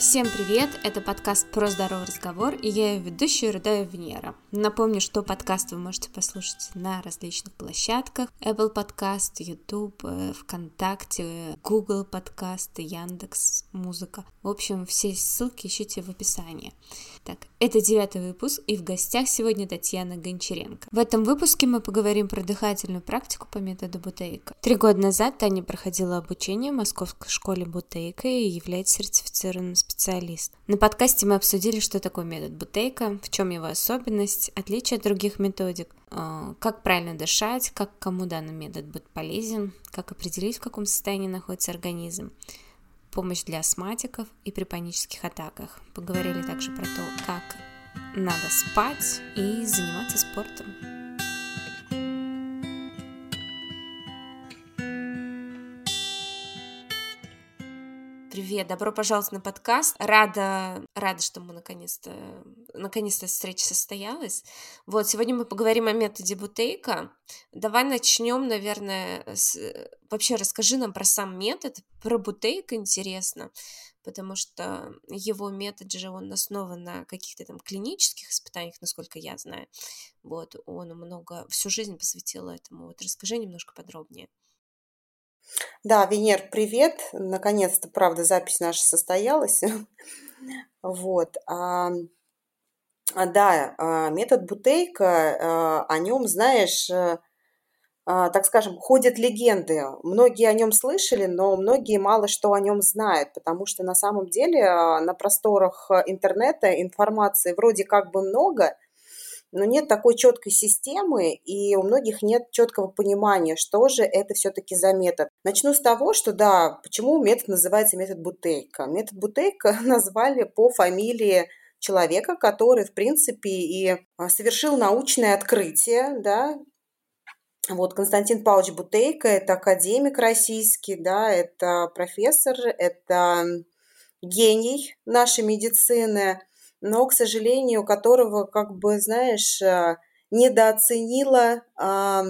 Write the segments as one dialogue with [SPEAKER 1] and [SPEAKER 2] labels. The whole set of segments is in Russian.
[SPEAKER 1] Всем привет! Это подкаст «Про здоровый разговор» и я ее ведущая Рудая Венера. Напомню, что подкаст вы можете послушать на различных площадках Apple Podcast, YouTube, э, ВКонтакте, Google Podcast, Яндекс Музыка. В общем, все ссылки ищите в описании. Так, это девятый выпуск, и в гостях сегодня Татьяна Гончаренко. В этом выпуске мы поговорим про дыхательную практику по методу Бутейка. Три года назад Таня проходила обучение в Московской школе Бутейка и является сертифицированным специалист. На подкасте мы обсудили, что такое метод Бутейка, в чем его особенность, отличие от других методик, э, как правильно дышать, как кому данный метод будет полезен, как определить, в каком состоянии находится организм, помощь для астматиков и при панических атаках. Поговорили также про то, как надо спать и заниматься спортом. Привет, добро пожаловать на подкаст. Рада, рада, что мы наконец-то, наконец-то встреча состоялась. Вот, сегодня мы поговорим о методе Бутейка. Давай начнем, наверное, с... вообще расскажи нам про сам метод, про Бутейка интересно, потому что его метод же, он основан на каких-то там клинических испытаниях, насколько я знаю. Вот, он много, всю жизнь посвятил этому. Вот, расскажи немножко подробнее.
[SPEAKER 2] Да, Венер, привет. Наконец-то, правда, запись наша состоялась. Вот. А, а, да, а, метод Бутейка, о нем, знаешь, э, так скажем, ходят легенды. Многие о нем слышали, но многие мало что о нем знают, потому что на самом деле на просторах интернета информации вроде как бы много – но нет такой четкой системы, и у многих нет четкого понимания, что же это все-таки за метод. Начну с того, что да, почему метод называется метод Бутейка. Метод Бутейка назвали по фамилии человека, который, в принципе, и а, совершил научное открытие, да, вот Константин Павлович Бутейко – это академик российский, да, это профессор, это гений нашей медицины, но, к сожалению, которого, как бы, знаешь, э, недооценила а,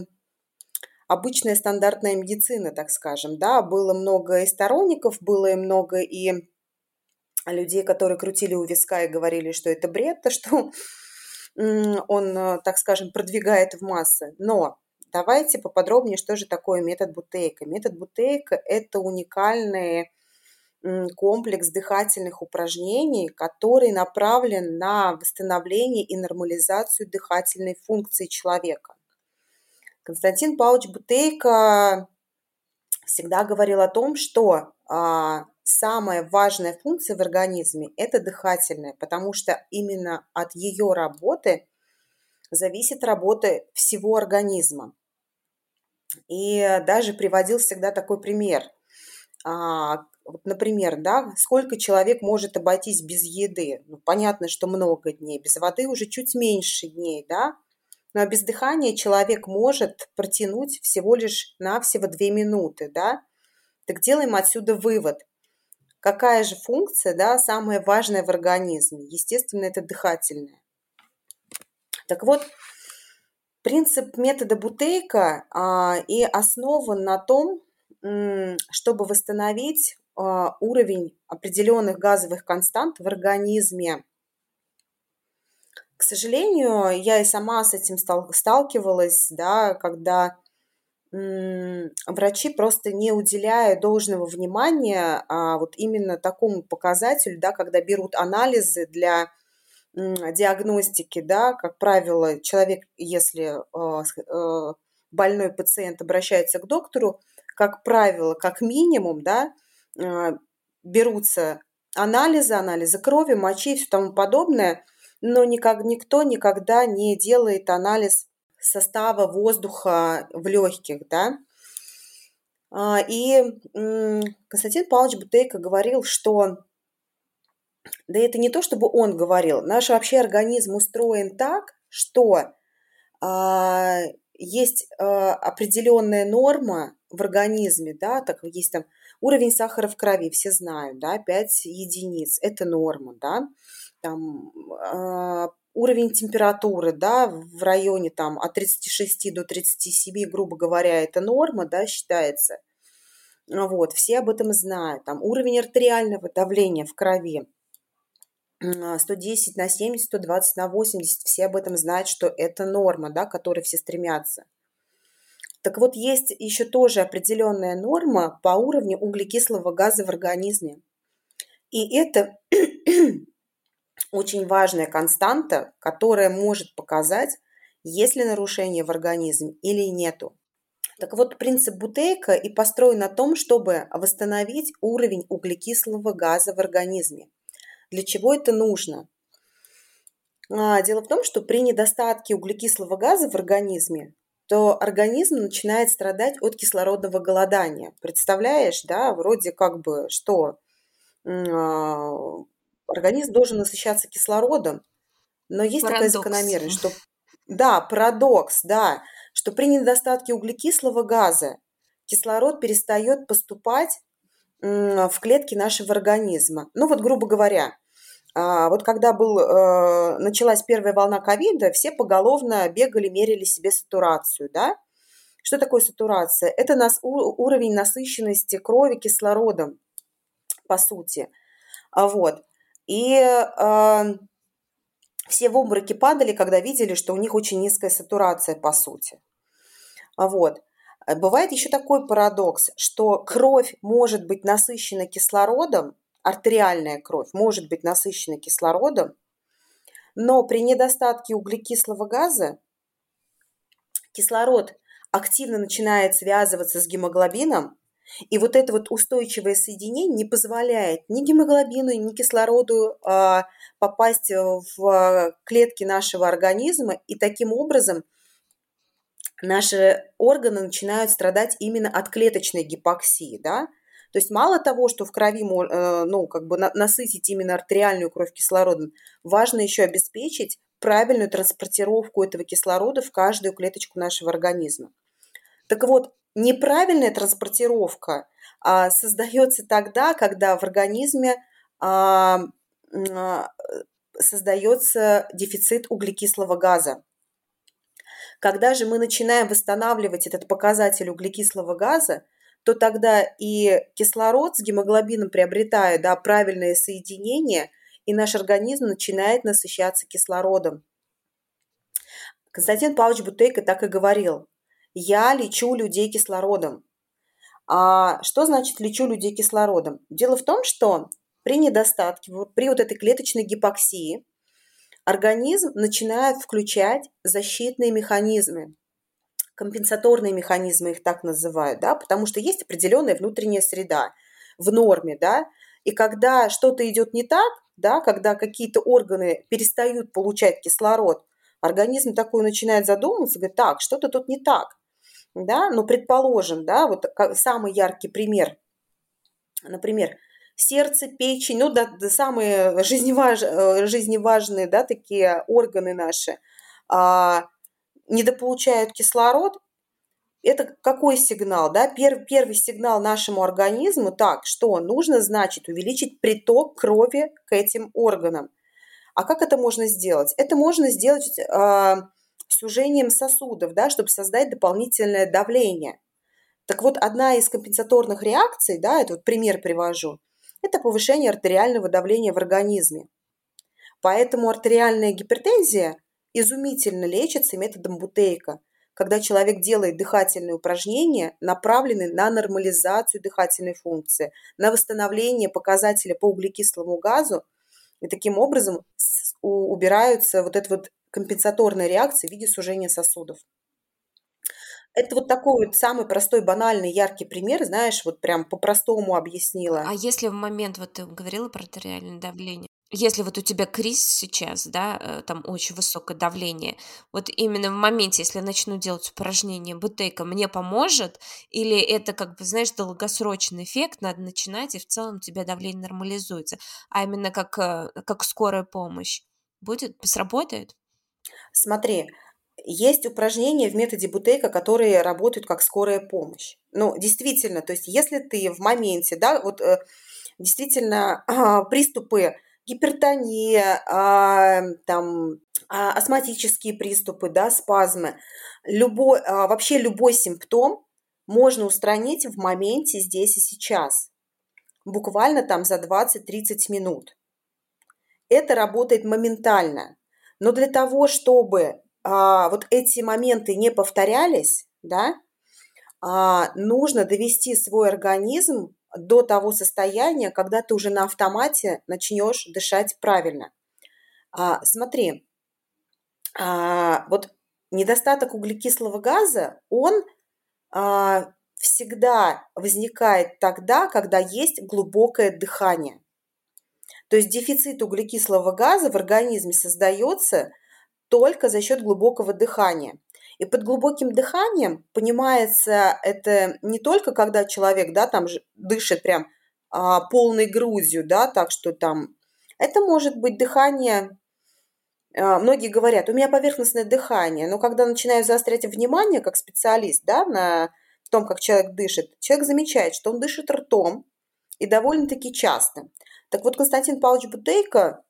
[SPEAKER 2] обычная стандартная медицина, так скажем, да, было много и сторонников, было и много и людей, которые крутили у виска и говорили, что это бред, то, что он, э, так скажем, продвигает в массы. Но давайте поподробнее, что же такое метод Бутейка. Метод Бутейка – это уникальные комплекс дыхательных упражнений, который направлен на восстановление и нормализацию дыхательной функции человека. Константин Павлович Бутейко всегда говорил о том, что а, самая важная функция в организме – это дыхательная, потому что именно от ее работы зависит работа всего организма. И даже приводил всегда такой пример. Вот, например, да, сколько человек может обойтись без еды? Ну, понятно, что много дней. Без воды уже чуть меньше дней, да? Но без дыхания человек может протянуть всего лишь навсего две минуты, да? Так делаем отсюда вывод. Какая же функция, да, самая важная в организме? Естественно, это дыхательная. Так вот, принцип метода Бутейка а, и основан на том, чтобы восстановить уровень определенных газовых констант в организме. К сожалению, я и сама с этим сталкивалась, да, когда врачи просто не уделяют должного внимания а вот именно такому показателю, да, когда берут анализы для диагностики, да, как правило, человек, если э, больной пациент обращается к доктору, как правило, как минимум, да, а, берутся анализы, анализы крови, мочи и все тому подобное, но никак, никто никогда не делает анализ состава воздуха в легких, да. А, и Константин Павлович Бутейко говорил, что да это не то, чтобы он говорил, наш вообще организм устроен так, что а, есть определенная норма в организме, да, так есть там Уровень сахара в крови все знают, да, 5 единиц, это норма, да. Там, э, уровень температуры, да, в районе там от 36 до 37, грубо говоря, это норма, да, считается. Вот, все об этом знают. Там уровень артериального давления в крови. 110 на 70, 120 на 80, все об этом знают, что это норма, да, к которой все стремятся. Так вот, есть еще тоже определенная норма по уровню углекислого газа в организме. И это очень важная константа, которая может показать, есть ли нарушение в организме или нету. Так вот, принцип Бутейка и построен на том, чтобы восстановить уровень углекислого газа в организме. Для чего это нужно? А, дело в том, что при недостатке углекислого газа в организме, то организм начинает страдать от кислородного голодания. Представляешь, да, вроде как бы что? А, организм должен насыщаться кислородом, но есть Парадокс. такая закономерность, что да, парадокс, да, что при недостатке углекислого газа кислород перестает поступать в клетки нашего организма. Ну вот, грубо говоря, вот когда был, э, началась первая волна ковида, все поголовно бегали, мерили себе сатурацию, да? Что такое сатурация? Это нас, уровень насыщенности крови кислородом, по сути. А вот. И э, все в обмороки падали, когда видели, что у них очень низкая сатурация, по сути. А вот. Бывает еще такой парадокс, что кровь может быть насыщена кислородом, артериальная кровь может быть насыщена кислородом, но при недостатке углекислого газа кислород активно начинает связываться с гемоглобином, и вот это вот устойчивое соединение не позволяет ни гемоглобину, ни кислороду э, попасть в клетки нашего организма, и таким образом наши органы начинают страдать именно от клеточной гипоксии, да, то есть мало того, что в крови, э, ну, как бы насытить именно артериальную кровь кислородом, важно еще обеспечить правильную транспортировку этого кислорода в каждую клеточку нашего организма. Так вот, неправильная транспортировка а, создается тогда, когда в организме а, а, создается дефицит углекислого газа. Когда же мы начинаем восстанавливать этот показатель углекислого газа, то тогда и кислород с гемоглобином приобретает да, правильное соединение, и наш организм начинает насыщаться кислородом. Константин Павлович Бутейко так и говорил. Я лечу людей кислородом. А что значит лечу людей кислородом? Дело в том, что при недостатке, при вот этой клеточной гипоксии, организм начинает включать защитные механизмы компенсаторные механизмы их так называют, да, потому что есть определенная внутренняя среда в норме, да, и когда что-то идет не так, да, когда какие-то органы перестают получать кислород, организм такой начинает задумываться, говорит, так, что-то тут не так, да, ну, предположим, да, вот самый яркий пример, например, сердце, печень, ну, да, да самые жизневаж, э, жизневажные, да, такие органы наши, а, недополучают кислород, это какой сигнал? Да? Первый, первый сигнал нашему организму, так, что нужно, значит, увеличить приток крови к этим органам. А как это можно сделать? Это можно сделать э, сужением сосудов, да, чтобы создать дополнительное давление. Так вот, одна из компенсаторных реакций, да, это вот пример привожу, это повышение артериального давления в организме. Поэтому артериальная гипертензия изумительно лечится методом Бутейка, когда человек делает дыхательные упражнения, направленные на нормализацию дыхательной функции, на восстановление показателя по углекислому газу, и таким образом убираются вот эта вот компенсаторная реакция в виде сужения сосудов. Это вот такой вот самый простой, банальный, яркий пример, знаешь, вот прям по-простому объяснила.
[SPEAKER 1] А если в момент, вот ты говорила про артериальное давление, если вот у тебя криз сейчас, да, э, там очень высокое давление, вот именно в моменте, если я начну делать упражнение бутейка, мне поможет, или это, как бы, знаешь, долгосрочный эффект, надо начинать, и в целом у тебя давление нормализуется, а именно как, э, как скорая помощь будет, сработает?
[SPEAKER 2] Смотри, есть упражнения в методе Бутейка, которые работают как скорая помощь. Ну, действительно, то есть если ты в моменте, да, вот э, действительно приступы гипертония, а, там, а, астматические приступы, да, спазмы. Любой, а, вообще любой симптом можно устранить в моменте здесь и сейчас. Буквально там за 20-30 минут. это работает моментально. Но для того, чтобы а, вот эти моменты не повторялись, да, а, нужно довести свой организм до того состояния, когда ты уже на автомате начнешь дышать правильно. А, смотри, а, вот недостаток углекислого газа, он а, всегда возникает тогда, когда есть глубокое дыхание. То есть дефицит углекислого газа в организме создается только за счет глубокого дыхания. И под глубоким дыханием понимается это не только когда человек, да, там дышит прям а, полной грудью, да, так что там это может быть дыхание а, многие говорят, у меня поверхностное дыхание, но когда начинаю заострять внимание как специалист да, на том, как человек дышит, человек замечает, что он дышит ртом и довольно-таки часто. Так вот, Константин Павлович Бутейко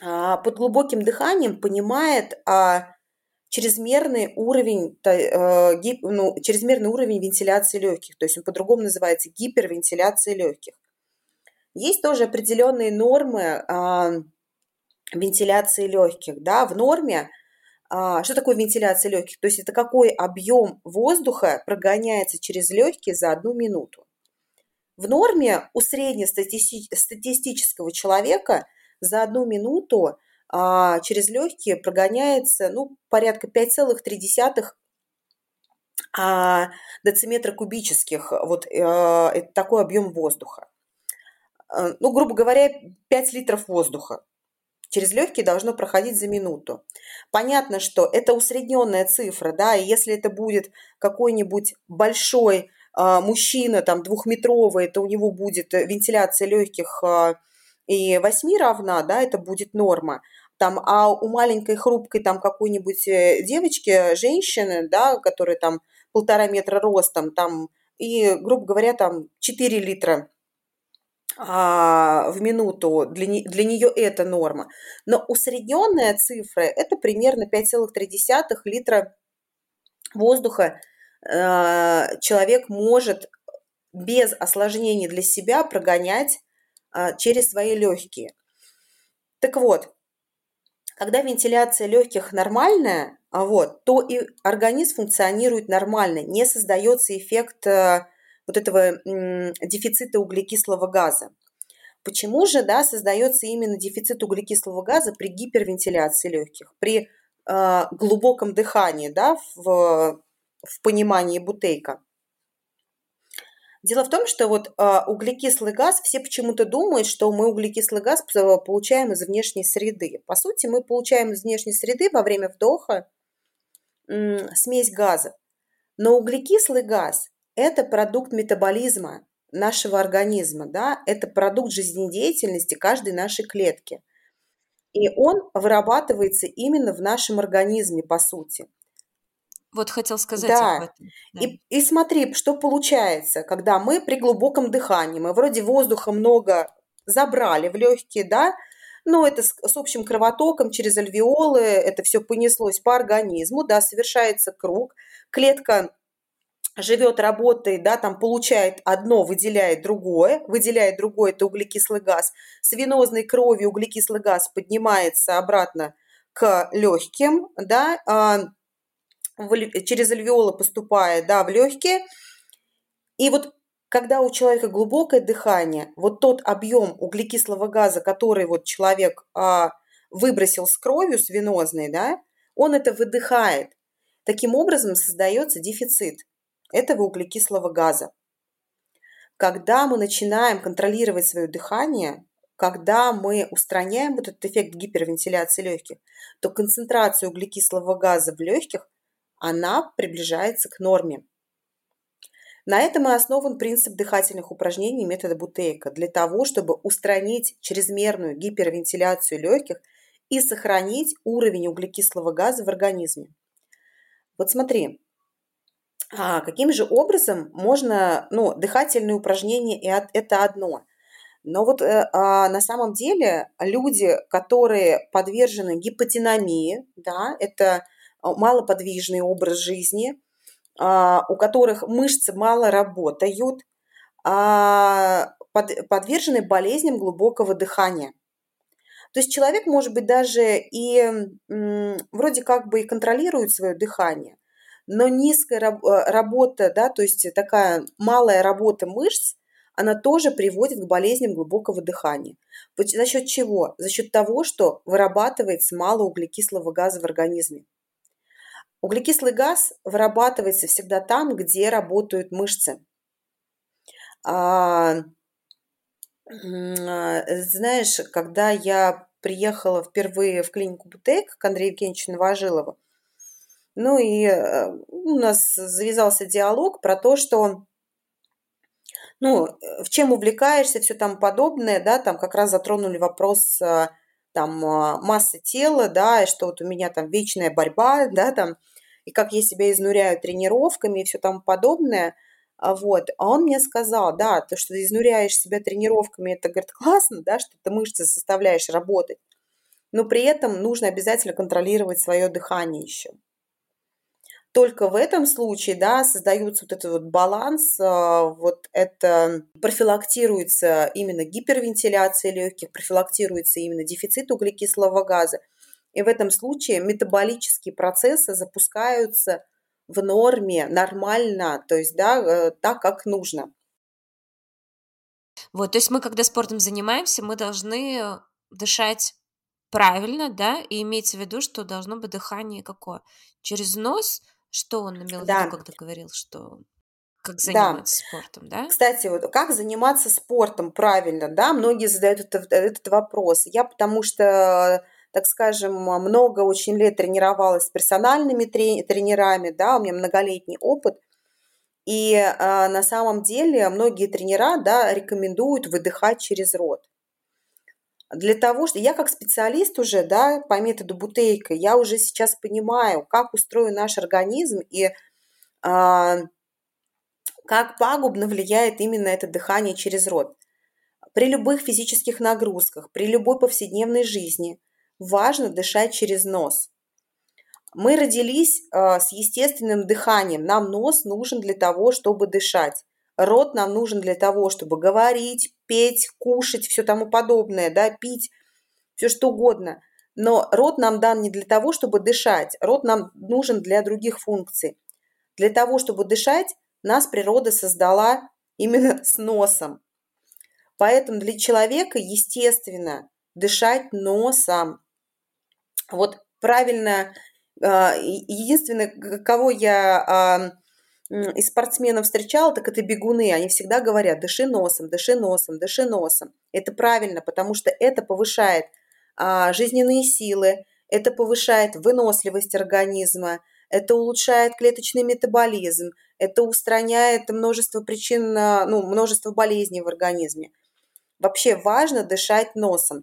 [SPEAKER 2] а, под глубоким дыханием понимает а, чрезмерный уровень, ну, чрезмерный уровень вентиляции легких, то есть он по-другому называется гипервентиляция легких. Есть тоже определенные нормы вентиляции легких, да, в норме. А, что такое вентиляция легких? То есть это какой объем воздуха прогоняется через легкие за одну минуту. В норме у среднестатистического человека за одну минуту а, через легкие прогоняется ну, порядка 5,3 а, дециметра кубических. Вот э, это такой объем воздуха. Э, ну, грубо говоря, 5 литров воздуха через легкие должно проходить за минуту. Понятно, что это усредненная цифра, да, и если это будет какой-нибудь большой э, мужчина, там, двухметровый, то у него будет вентиляция легких э, и 8 равна, да, это будет норма. Там, а у маленькой хрупкой там какой-нибудь э, девочки, женщины, да, которые там полтора метра ростом, там, и, грубо говоря, там 4 литра а, в минуту, для, не, для нее это норма. Но усредненная цифра – это примерно 5,3 литра воздуха э, человек может без осложнений для себя прогонять через свои легкие. Так вот, когда вентиляция легких нормальная, вот, то и организм функционирует нормально, не создается эффект э, вот этого дефицита углекислого газа. Почему же да, создается именно дефицит углекислого газа при гипервентиляции легких, при э, глубоком дыхании, да, в, в понимании бутейка? Дело в том, что вот э, углекислый газ, все почему-то думают, что мы углекислый газ получаем из внешней среды. По сути, мы получаем из внешней среды во время вдоха смесь газов. Но углекислый газ это продукт метаболизма нашего организма, да, это продукт жизнедеятельности каждой нашей клетки. И он вырабатывается именно в нашем организме, по сути.
[SPEAKER 1] Вот хотел сказать
[SPEAKER 2] да. об этом. Да. И, и смотри, что получается, когда мы при глубоком дыхании, мы вроде воздуха много забрали в легкие, да, но это с, с общим кровотоком через альвеолы, это все понеслось по организму, да, совершается круг, клетка живет, работает, да, там получает одно, выделяет другое, выделяет другое, это углекислый газ. С венозной кровью углекислый газ поднимается обратно к легким, да, через альвеолы поступает, да, в легкие. И вот когда у человека глубокое дыхание, вот тот объем углекислого газа, который вот человек а, выбросил с кровью, с венозной, да, он это выдыхает. Таким образом создается дефицит этого углекислого газа. Когда мы начинаем контролировать свое дыхание, когда мы устраняем вот этот эффект гипервентиляции легких, то концентрация углекислого газа в легких, она приближается к норме. На этом и основан принцип дыхательных упражнений метода Бутейка для того, чтобы устранить чрезмерную гипервентиляцию легких и сохранить уровень углекислого газа в организме. Вот смотри, а каким же образом можно, ну, дыхательные упражнения – это одно. Но вот э, а, на самом деле люди, которые подвержены гипотинамии, да, это малоподвижный образ жизни, а, у которых мышцы мало работают, а, под, подвержены болезням глубокого дыхания. То есть человек, может быть, даже и вроде как бы и контролирует свое дыхание, но низкая э, работа, да, то есть такая малая работа мышц, она тоже приводит к болезням глубокого дыхания. За счет чего? За счет того, что вырабатывается мало углекислого газа в организме. Углекислый газ вырабатывается всегда там, где работают мышцы. А, знаешь, когда я приехала впервые в клинику Бутейк к Андрею Евгеньевичу Новожилову, ну и э, у нас завязался диалог про то, что ну, в чем увлекаешься, все там подобное, да, там как раз затронули вопрос э, там а, массы тела, да, и что вот у меня там вечная борьба, да, там, и как я себя изнуряю тренировками и все там подобное, а вот, а он мне сказал, да, то, что ты изнуряешь себя тренировками, это, говорит, классно, да, что ты мышцы заставляешь работать, но при этом нужно обязательно контролировать свое дыхание еще только в этом случае, да, создается вот этот вот баланс, а, вот это профилактируется именно гипервентиляция легких, профилактируется именно дефицит углекислого газа. И в этом случае метаболические процессы запускаются в норме нормально, то есть, да, э, так, как нужно.
[SPEAKER 1] Вот, то есть мы, когда спортом занимаемся, мы должны дышать правильно, да, и иметь в виду, что должно быть дыхание какое? Через нос – что он имел да. в виду, когда говорил, что как заниматься да. спортом, да?
[SPEAKER 2] Кстати, вот как заниматься спортом правильно, да? Многие задают этот, этот вопрос. Я потому что так скажем, много очень лет тренировалась с персональными тренерами, да, у меня многолетний опыт. И э, на самом деле многие тренера, да, рекомендуют выдыхать через рот для того, что я как специалист уже, да, по методу Бутейка, я уже сейчас понимаю, как устроен наш организм и а, как пагубно влияет именно это дыхание через рот. При любых физических нагрузках, при любой повседневной жизни важно дышать через нос. Мы родились а, с естественным дыханием, нам нос нужен для того, чтобы дышать. Рот нам нужен для того, чтобы говорить, петь, кушать, все тому подобное, да, пить, все что угодно. Но рот нам дан не для того, чтобы дышать. Рот нам нужен для других функций. Для того, чтобы дышать, нас природа создала именно с носом. Поэтому для человека, естественно, дышать носом. Вот правильно, а, единственное, кого я из спортсменов встречала, так это бегуны. Они всегда говорят, дыши носом, дыши носом, дыши носом. Это правильно, потому что это повышает а, жизненные силы, это повышает выносливость организма, это улучшает клеточный метаболизм, это устраняет множество причин, а, ну, множество болезней в организме. Вообще важно дышать носом.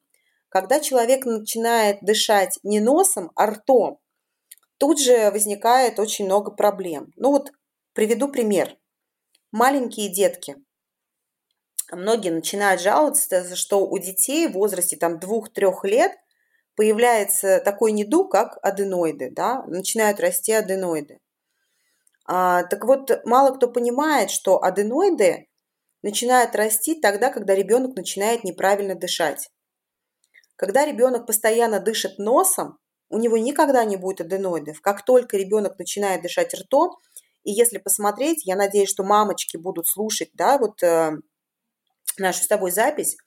[SPEAKER 2] Когда человек начинает дышать не носом, а ртом, тут же возникает очень много проблем. Ну вот Приведу пример. Маленькие детки. Многие начинают жаловаться, что у детей в возрасте там 2-3 лет появляется такой недуг, как аденоиды, да, начинают расти аденоиды. А, так вот, мало кто понимает, что аденоиды начинают расти тогда, когда ребенок начинает неправильно дышать. Когда ребенок постоянно дышит носом, у него никогда не будет аденоидов. Как только ребенок начинает дышать ртом, и если посмотреть, я надеюсь, что мамочки будут слушать, да, вот э, нашу с тобой запись.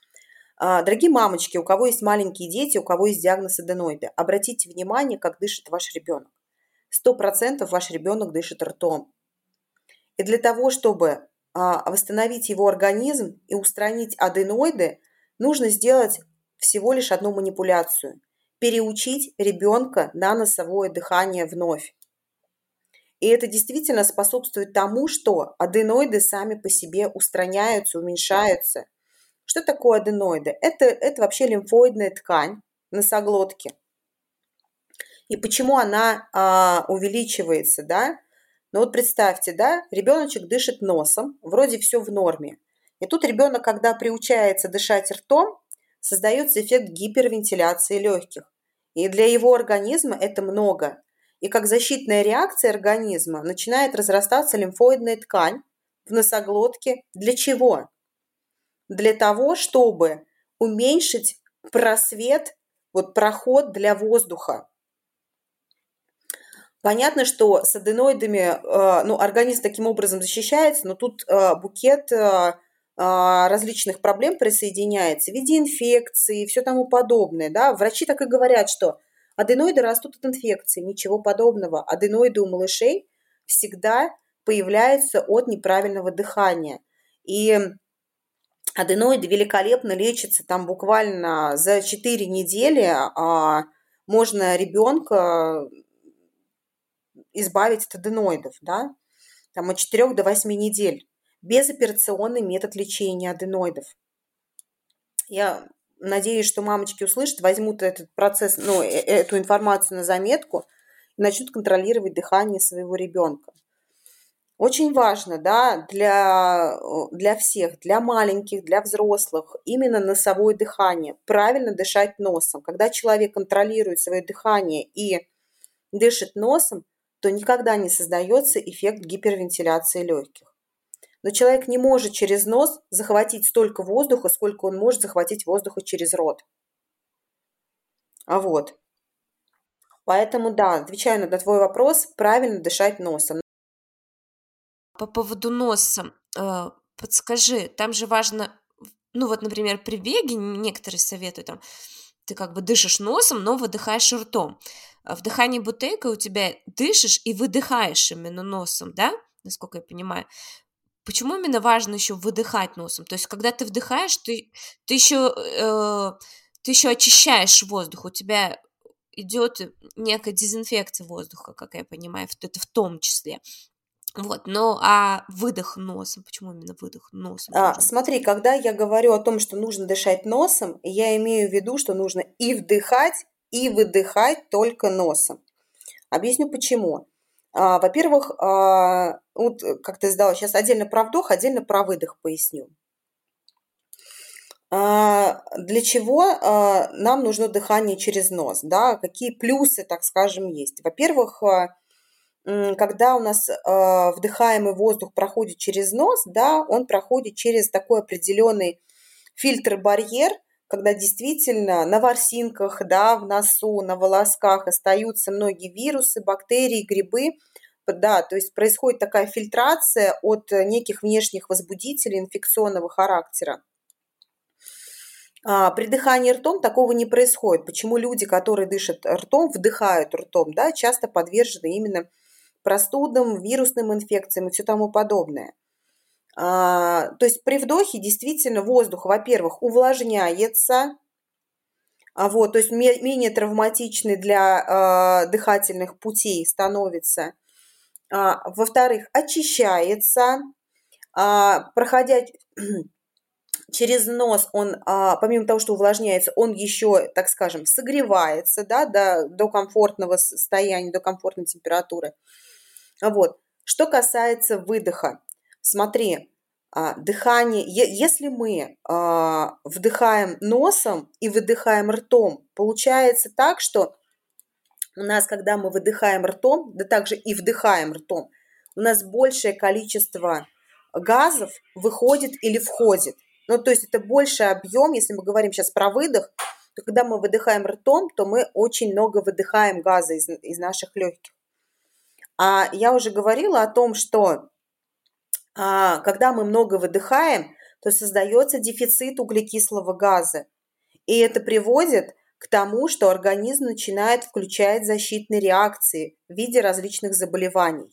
[SPEAKER 2] Э, дорогие мамочки, у кого есть маленькие дети, у кого есть диагноз аденоида, обратите внимание, как дышит ваш ребенок. Сто процентов ваш ребенок дышит ртом. И для того, чтобы э, восстановить его организм и устранить аденоиды, нужно сделать всего лишь одну манипуляцию – переучить ребенка на носовое дыхание вновь. И это действительно способствует тому, что аденоиды сами по себе устраняются, уменьшаются. Что такое аденоиды? Это, это вообще лимфоидная ткань носоглотки. И почему она а, увеличивается, да? Ну вот представьте, да, ребеночек дышит носом, вроде все в норме. И тут ребенок, когда приучается дышать ртом, создается эффект гипервентиляции легких. И для его организма это много. И как защитная реакция организма начинает разрастаться лимфоидная ткань в носоглотке. Для чего? Для того, чтобы уменьшить просвет вот проход для воздуха. Понятно, что с аденоидами э, ну, организм таким образом защищается, но тут э, букет э, различных проблем присоединяется в виде инфекции и все тому подобное. Да? Врачи так и говорят, что аденоиды растут от инфекции, ничего подобного. Аденоиды у малышей всегда появляются от неправильного дыхания. И аденоиды великолепно лечатся там буквально за 4 недели. А можно ребенка избавить от аденоидов, да, там от 4 до 8 недель. Безоперационный метод лечения аденоидов. Я надеюсь, что мамочки услышат, возьмут этот процесс, ну, э, эту информацию на заметку и начнут контролировать дыхание своего ребенка. Очень важно, да, для, для всех, для маленьких, для взрослых, именно носовое дыхание, правильно дышать носом. Когда человек контролирует свое дыхание и дышит носом, то никогда не создается эффект гипервентиляции легких. Но человек не может через нос захватить столько воздуха, сколько он может захватить воздуха через рот. А вот. Поэтому, да, отвечая на твой вопрос, правильно дышать носом.
[SPEAKER 1] По поводу носа, э, подскажи, там же важно, ну вот, например, при беге некоторые советуют, там, ты как бы дышишь носом, но выдыхаешь ртом. А в дыхании бутейка у тебя дышишь и выдыхаешь именно носом, да, насколько я понимаю. Почему именно важно еще выдыхать носом? То есть, когда ты вдыхаешь, ты, ты еще э, ты еще очищаешь воздух, у тебя идет некая дезинфекция воздуха, как я понимаю, это в том числе. Вот, ну а выдох носом, почему именно выдох носом?
[SPEAKER 2] А, смотри, когда я говорю о том, что нужно дышать носом, я имею в виду, что нужно и вдыхать, и выдыхать только носом. Объясню почему. А, во-первых, а, вот как ты сдала, сейчас отдельно про вдох, отдельно про выдох поясню. А, для чего а, нам нужно дыхание через нос? Да? Какие плюсы, так скажем, есть? Во-первых, когда у нас э, вдыхаемый воздух проходит через нос, да, он проходит через такой определенный фильтр-барьер, когда действительно на ворсинках, да, в носу, на волосках остаются многие вирусы, бактерии, грибы, да, то есть происходит такая фильтрация от неких внешних возбудителей инфекционного характера. А при дыхании ртом такого не происходит. Почему люди, которые дышат ртом, вдыхают ртом, да, часто подвержены именно простудам, вирусным инфекциям и все тому подобное. А, то есть при вдохе действительно воздух, во-первых, увлажняется, а вот, то есть менее травматичный для а, дыхательных путей становится. А, во-вторых, очищается, а, проходя через нос, он, а, помимо того, что увлажняется, он еще, так скажем, согревается да, до, до комфортного состояния, до комфортной температуры. Вот. Что касается выдоха, смотри, а, дыхание, если мы а, вдыхаем носом и выдыхаем ртом, получается так, что у нас, когда мы выдыхаем ртом, да также и вдыхаем ртом, у нас большее количество газов выходит или входит. Ну, то есть это больший объем, если мы говорим сейчас про выдох, то когда мы выдыхаем ртом, то мы очень много выдыхаем газа из, из наших легких. А я уже говорила о том, что когда мы много выдыхаем, то создается дефицит углекислого газа. И это приводит к тому, что организм начинает включать защитные реакции в виде различных заболеваний.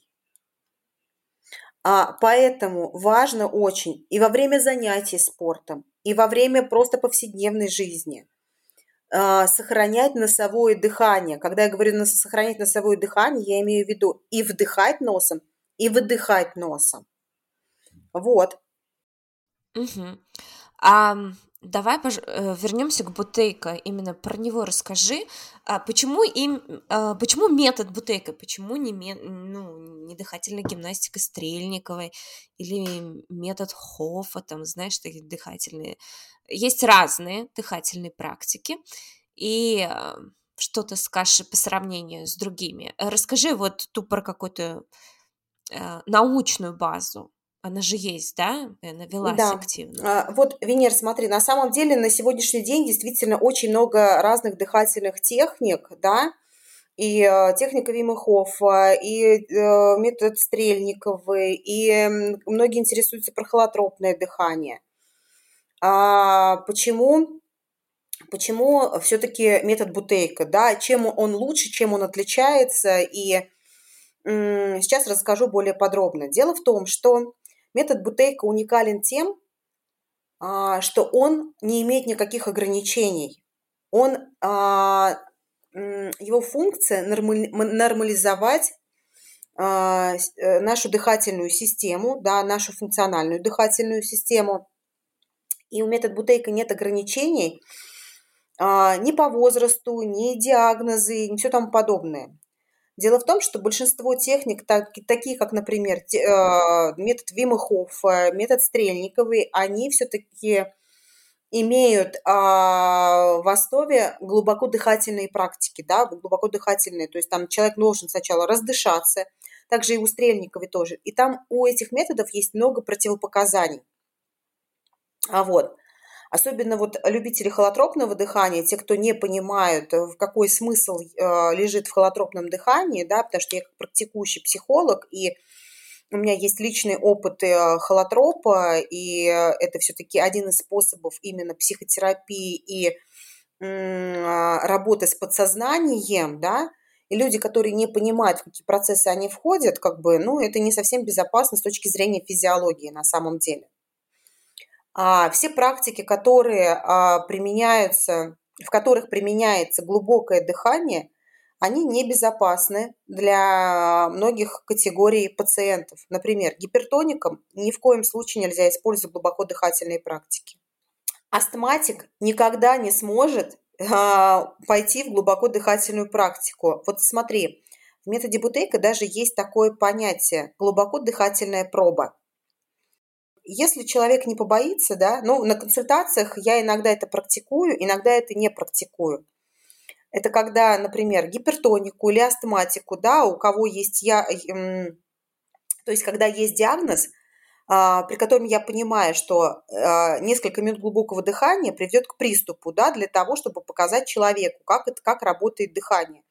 [SPEAKER 2] А, поэтому важно очень и во время занятий спортом, и во время просто повседневной жизни а, сохранять носовое дыхание. Когда я говорю сохранять носовое дыхание, я имею в виду и вдыхать носом, и выдыхать носом. Вот.
[SPEAKER 1] Угу. А давай пож... Э, вернемся к Бутейко. Именно про него расскажи. А почему им, а почему метод Бутейко, почему не, ме... ну, не дыхательная гимнастика Стрельниковой или метод Хофа, там, знаешь, такие дыхательные есть разные дыхательные практики, и э, что ты скажешь по сравнению с другими? Расскажи вот ту про какую-то э, научную базу она же есть, да? Она велась
[SPEAKER 2] Да.
[SPEAKER 1] активно.
[SPEAKER 2] А, Вот, Венер, смотри, на самом деле на сегодняшний день действительно очень много разных дыхательных техник, да, и э, техника Вима Хофа, и э, метод Стрельниковой, и многие интересуются про холотропное дыхание. А почему, почему все-таки метод Бутейка, да, чем он лучше, чем он отличается, и сейчас расскажу более подробно. Дело в том, что метод Бутейка уникален тем, а, что он не имеет никаких ограничений. Он, а, его функция нормализовать а, э, нашу дыхательную систему, да, нашу функциональную дыхательную систему. И у метода Бутейка нет ограничений ни по возрасту, ни диагнозы, ни все тому подобное. Дело в том, что большинство техник, так- такие как, например, те- э, метод Вима Хоффа, метод Стрельниковой, они все-таки имеют а, в основе глубоко дыхательные практики, да, глубоко дыхательные, то есть там человек должен сначала раздышаться, также и у Стрельниковой тоже. И там у этих методов есть много противопоказаний. А вот, особенно вот любители холотропного дыхания, те, кто не понимают, э, в какой смысл э, лежит в холотропном дыхании, да, потому что я как практикующий психолог, и у меня есть личный опыт э, холотропа, и это все-таки один из способов именно психотерапии и работы с подсознанием, да, и люди, которые не понимают, в какие процессы они входят, как бы, ну, это не совсем безопасно с точки зрения физиологии на самом деле. А все практики, которые а, применяются, в которых применяется глубокое дыхание, они небезопасны для многих категорий пациентов. Например, гипертоникам ни в коем случае нельзя использовать глубоко дыхательные практики. Астматик никогда не сможет а, пойти в глубоко дыхательную практику. Вот смотри, в методе Бутейка даже есть такое понятие глубоко дыхательная проба. Если человек не побоится, да, ну, на консультациях я иногда это практикую, иногда это не практикую. Это когда, например, гипертонику или астматику, да, у кого есть я, м, то есть когда есть диагноз, а, при котором я понимаю, что а, несколько минут глубокого дыхания приведет к приступу, да, для того, чтобы показать человеку, как, это, как работает дыхание.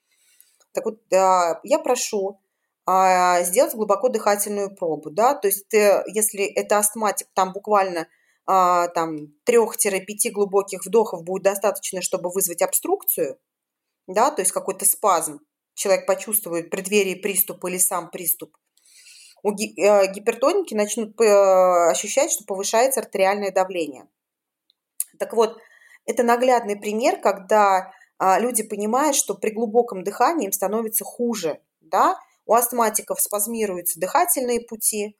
[SPEAKER 2] Так вот, я прошу сделать глубоко дыхательную пробу, да, то есть ты, если это астматик, там буквально а, там 3-5 глубоких вдохов будет достаточно, чтобы вызвать обструкцию, да, то есть какой-то спазм, человек почувствует преддверие приступа или сам приступ, у э, гипертоники начнут э, ощущать, что повышается артериальное давление. Так вот, это наглядный пример, когда а, люди понимают, что при глубоком дыхании им становится хуже, да, у астматиков спазмируются дыхательные пути,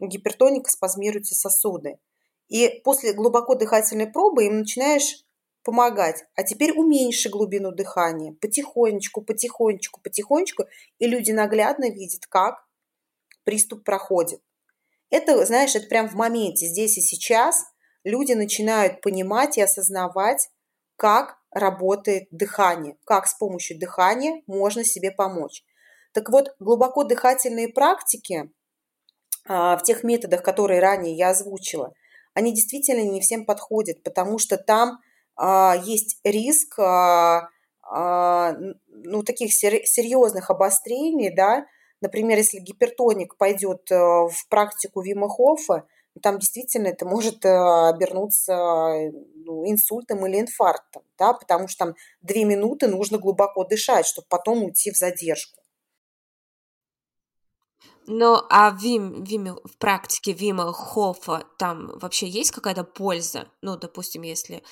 [SPEAKER 2] у гипертоника спазмируются сосуды. И после глубоко дыхательной пробы им начинаешь помогать. А теперь уменьши глубину дыхания. Потихонечку, потихонечку, потихонечку. И люди наглядно видят, как приступ проходит. Это, знаешь, это прям в моменте, здесь и сейчас люди начинают понимать и осознавать, как работает дыхание, как с помощью дыхания можно себе помочь. Так вот, глубоко дыхательные практики а, в тех методах, которые ранее я озвучила, они действительно не всем подходят, потому что там а, есть риск а, ну, таких серьезных обострений, да, например, если гипертоник пойдет э, в практику Вима Хофа, там действительно это может э, обернуться ну, инсультом или инфарктом, да, потому что там две минуты нужно глубоко дышать, чтобы потом уйти в задержку.
[SPEAKER 1] Ну, а в, Вим, Виме, в практике Вима Хофа там вообще есть какая-то польза? Ну, допустим, если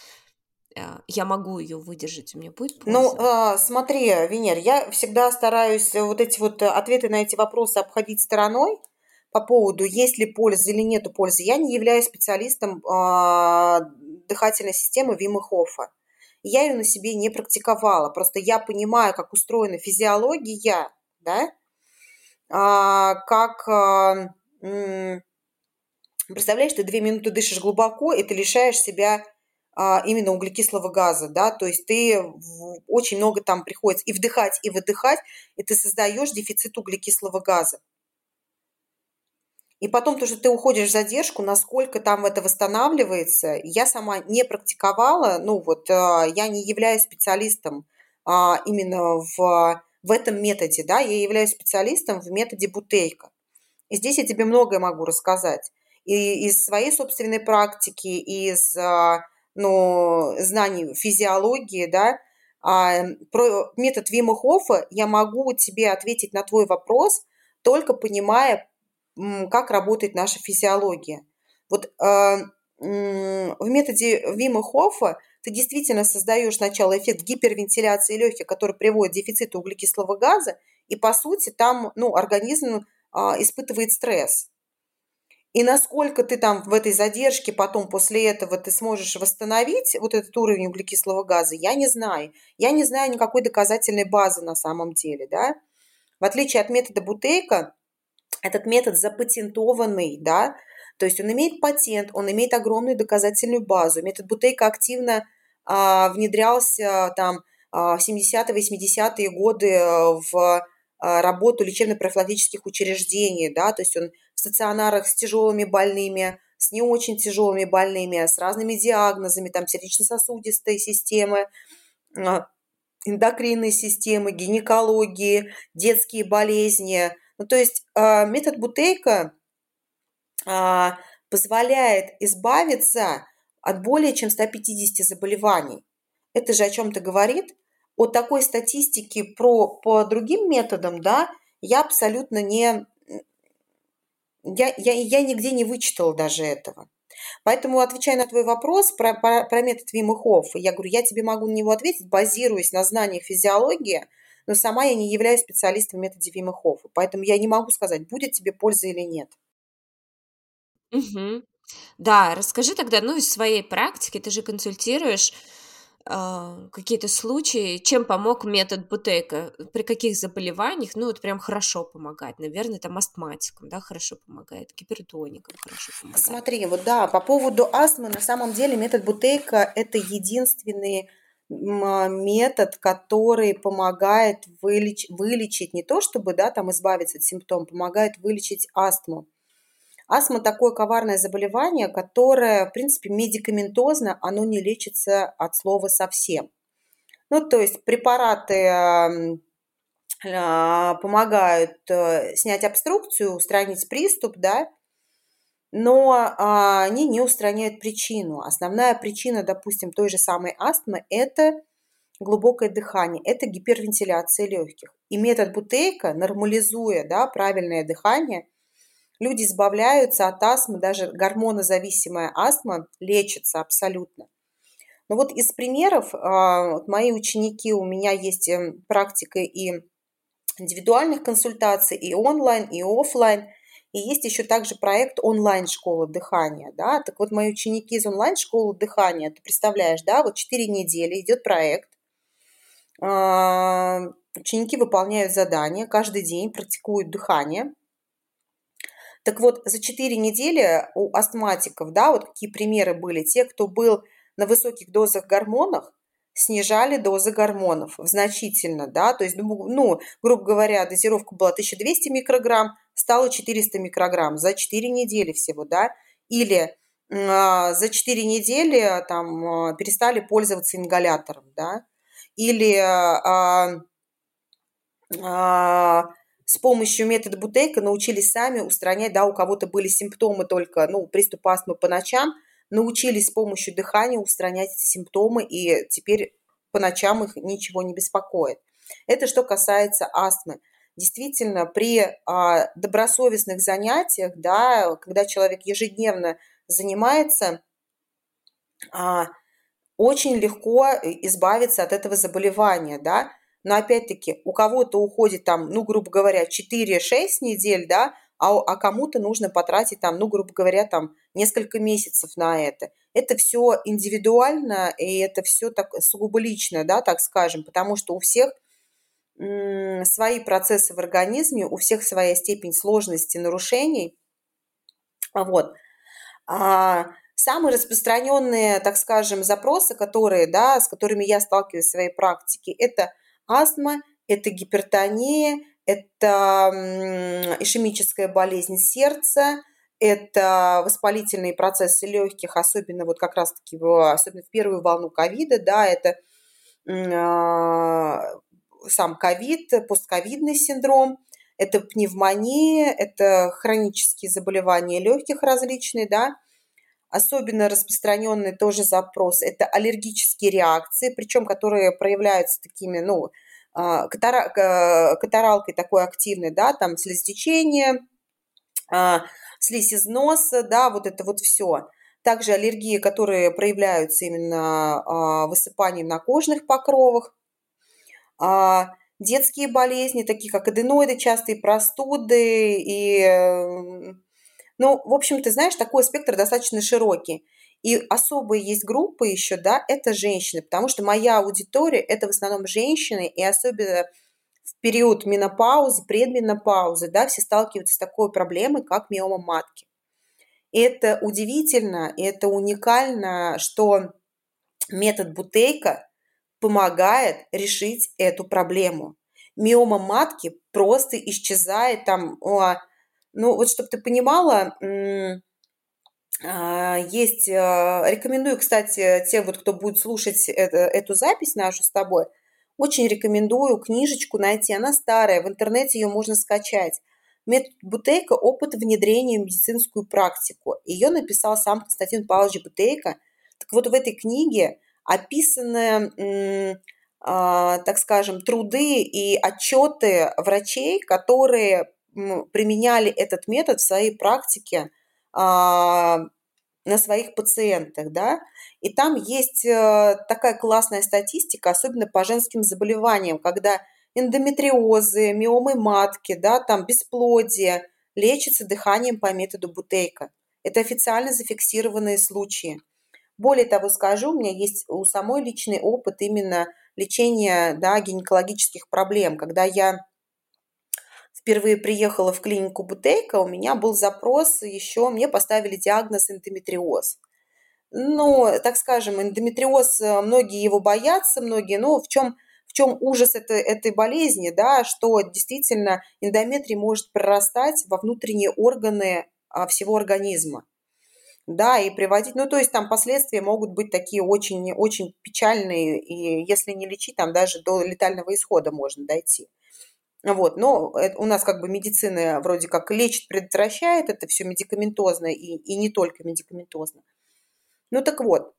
[SPEAKER 1] э, я могу ее выдержать, у меня будет польза?
[SPEAKER 2] Ну, э, смотри, Венер, я всегда стараюсь вот эти вот ответы на эти вопросы обходить стороной по поводу, есть ли польза или нету пользы. Я не являюсь специалистом э, дыхательной системы Вима Хофа. Я ее на себе не практиковала. Просто я понимаю, как устроена физиология, да, а, как а, представляешь, ты две минуты дышишь глубоко, и ты лишаешь себя а, именно углекислого газа, да, то есть ты очень много там приходится и вдыхать, и выдыхать, и ты создаешь дефицит углекислого газа. И потом то, что ты уходишь в задержку, насколько там это восстанавливается, я сама не практиковала, ну вот а, я не являюсь специалистом а, именно в, в этом методе, да, я являюсь специалистом в методе бутейка. И здесь я тебе многое могу рассказать. И из своей собственной практики, из а, ну, знаний физиологии, да, про метод Вима Хоффа я могу тебе ответить на твой вопрос, только понимая, как работает наша физиология. Вот э, в методе Вима Хоффа ты действительно создаешь сначала эффект гипервентиляции легких, который приводит к дефициту углекислого газа, и по сути там ну, организм э, испытывает стресс. И насколько ты там в этой задержке потом после этого ты сможешь восстановить вот этот уровень углекислого газа, я не знаю. Я не знаю никакой доказательной базы на самом деле, да. В отличие от метода Бутейка, этот метод запатентованный, да, то есть он имеет патент, он имеет огромную доказательную базу. Метод Бутейка активно а, внедрялся там а, в 70-80-е годы э, в работу лечебно-профилактических учреждений, да, то есть он в стационарах с тяжелыми больными, с не очень тяжелыми больными, с разными диагнозами, там сердечно-сосудистой системы, а, эндокринной системы, гинекологии, детские болезни – ну, то есть метод Бутейка позволяет избавиться от более чем 150 заболеваний. Это же о чем-то говорит. О такой статистике про, по другим методам, да, я абсолютно не... Я, я, я нигде не вычитала даже этого. Поэтому, отвечая на твой вопрос про, про, про метод Вима я говорю, я тебе могу на него ответить, базируясь на знаниях физиологии – но сама я не являюсь специалистом в методе Вима поэтому я не могу сказать, будет тебе польза или нет.
[SPEAKER 1] Угу. Да, расскажи тогда, ну, из своей практики, ты же консультируешь э, какие-то случаи, чем помог метод Бутейка, при каких заболеваниях, ну, вот прям хорошо помогает, наверное, там астматикам, да, хорошо помогает, гипертоникам хорошо помогает.
[SPEAKER 2] Смотри, вот да, по поводу астмы, на самом деле метод Бутейка – это единственный а, метод, который помогает вылеч, вылечить не то, чтобы да, там избавиться от симптомов, помогает вылечить астму. Астма такое коварное заболевание, которое, в принципе, медикаментозно, оно не лечится от слова совсем. Ну, то есть препараты а, помогают э, снять обструкцию, устранить приступ, да, но а, они не устраняют причину. Основная причина, допустим, той же самой астмы – это глубокое дыхание, это гипервентиляция легких. И метод Бутейка, нормализуя да, правильное дыхание, люди избавляются от астмы, даже гормонозависимая астма лечится абсолютно. Но вот из примеров, а, вот мои ученики, у меня есть эм, практика и индивидуальных консультаций, и онлайн, и офлайн – и есть еще также проект онлайн-школа дыхания, да, так вот мои ученики из онлайн-школы дыхания, ты представляешь, да, вот 4 недели идет проект, а, ученики выполняют задания, каждый день практикуют дыхание. Так вот, за 4 недели у астматиков, да, вот какие примеры были, те, кто был на высоких дозах гормонов, снижали дозы гормонов значительно, да, то есть, ну, грубо говоря, дозировка была 1200 микрограмм, стало 400 микрограмм за 4 недели всего, да, или э, за 4 недели там э, перестали пользоваться ингалятором, да, или э, э, с помощью метода Бутейка научились сами устранять, да, у кого-то были симптомы только, ну, приступ астмы по ночам, научились с помощью дыхания устранять эти симптомы, и теперь по ночам их ничего не беспокоит. Это что касается астмы действительно при а, добросовестных занятиях, да, когда человек ежедневно занимается, а, очень легко избавиться от этого заболевания, да, но опять-таки у кого-то уходит там, ну, грубо говоря, 4-6 недель, да, а, а кому-то нужно потратить там, ну, грубо говоря, там несколько месяцев на это. Это все индивидуально, и это все так сугубо лично, да, так скажем, потому что у всех свои процессы в организме, у всех своя степень сложности нарушений. Вот. А самые распространенные, так скажем, запросы, которые, да, с которыми я сталкиваюсь в своей практике, это астма, это гипертония, это ишемическая болезнь сердца, это воспалительные процессы легких, особенно вот как раз-таки в, особенно в первую волну ковида, да, это э, сам ковид, постковидный синдром, это пневмония, это хронические заболевания легких различные, да, особенно распространенный тоже запрос – это аллергические реакции, причем которые проявляются такими, ну, а, катаралкой такой активной, да, там слезотечение, а, слизь из носа, да, вот это вот все. Также аллергии, которые проявляются именно а, высыпанием на кожных покровах. Детские болезни, такие как аденоиды, частые простуды и ну, в общем, ты знаешь, такой спектр достаточно широкий. И особые есть группы еще, да, это женщины, потому что моя аудитория – это в основном женщины, и особенно в период менопаузы, предменопаузы, да, все сталкиваются с такой проблемой, как миома матки. И это удивительно, и это уникально, что метод Бутейка помогает решить эту проблему. Миома матки просто исчезает там, ну, вот чтобы ты понимала, а, есть, а, рекомендую, кстати, тем, вот, кто будет слушать это, эту запись нашу с тобой, очень рекомендую книжечку найти. Она старая, в интернете ее можно скачать. Метод Бутейко «Опыт внедрения в медицинскую практику». Ее написал сам Константин Павлович Бутейко. Так вот, в этой книге описаны, э, так скажем, труды и отчеты врачей, которые применяли этот метод в своей практике а, на своих пациентах, да, и там есть э, такая классная статистика, особенно по женским заболеваниям, когда эндометриозы, миомы матки, да, там бесплодие лечится дыханием по методу Бутейка. Это официально зафиксированные случаи. Более того, скажу, у меня есть у самой личный опыт именно лечения да, гинекологических проблем, когда я впервые приехала в клинику Бутейка, у меня был запрос еще, мне поставили диагноз эндометриоз. Ну, так скажем, эндометриоз, э, многие его боятся, многие, но в чем, в чем ужас этой, этой болезни, да, что действительно эндометрий может прорастать во внутренние органы а, всего организма да, и приводить, ну, то есть там последствия могут быть такие очень, очень печальные, и если не лечить, там даже до летального исхода можно дойти. Вот, но у нас как бы медицина вроде как лечит, предотвращает, это все медикаментозно и, и не только медикаментозно. Ну так вот,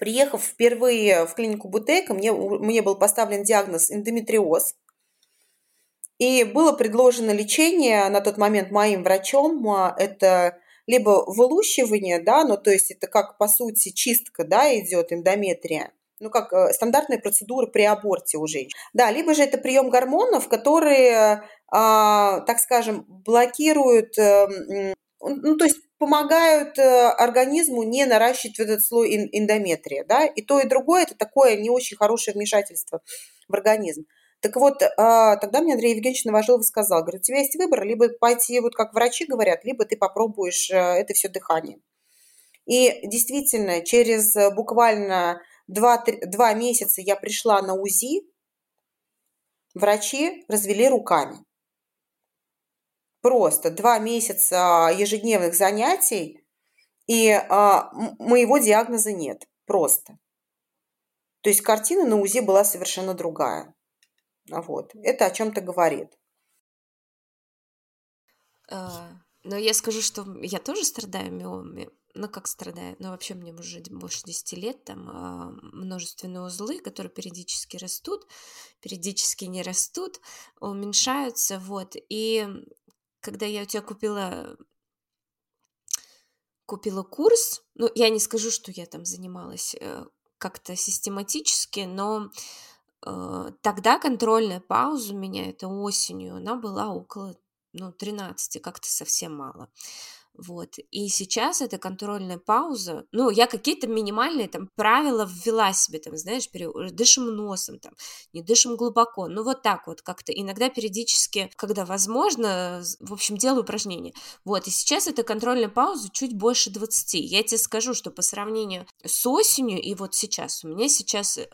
[SPEAKER 2] приехав впервые в клинику Бутейка, мне, мне был поставлен диагноз эндометриоз. И было предложено лечение на тот момент моим врачом. А, это либо вылущивание, да, ну то есть это как по сути чистка, да, идет эндометрия ну, как э, стандартная процедура при аборте у женщин. Да, либо же это прием гормонов, которые, а, так скажем, блокируют, э, ну, то есть помогают э, организму не наращивать этот слой эндометрия, да, и то, и другое – это такое не очень хорошее вмешательство в организм. Так вот, а, тогда мне Андрей Евгеньевич Новожилов сказал, говорит, у тебя есть выбор, либо пойти, вот как врачи говорят, либо ты попробуешь это все дыхание. И действительно, через буквально два, два месяца я пришла на УЗИ, врачи развели руками. Просто два месяца ежедневных занятий, и а, моего диагноза нет. Просто. То есть картина на УЗИ была совершенно другая. Вот. Это о чем-то говорит.
[SPEAKER 1] А, но я скажу, что я тоже страдаю миомами ну как страдает, но вообще мне уже больше 10 лет, там э, множественные узлы, которые периодически растут, периодически не растут, уменьшаются, вот, и когда я у тебя купила купила курс, ну, я не скажу, что я там занималась э, как-то систематически, но э, тогда контрольная пауза у меня, это осенью, она была около, ну, 13, как-то совсем мало. Вот. И сейчас эта контрольная пауза, ну, я какие-то минимальные там правила ввела себе, там, знаешь, пере... дышим носом, там, не дышим глубоко, ну, вот так вот как-то. Иногда периодически, когда возможно, в общем, делаю упражнения. Вот, и сейчас эта контрольная пауза чуть больше 20. Я тебе скажу, что по сравнению с осенью и вот сейчас, у меня сейчас э,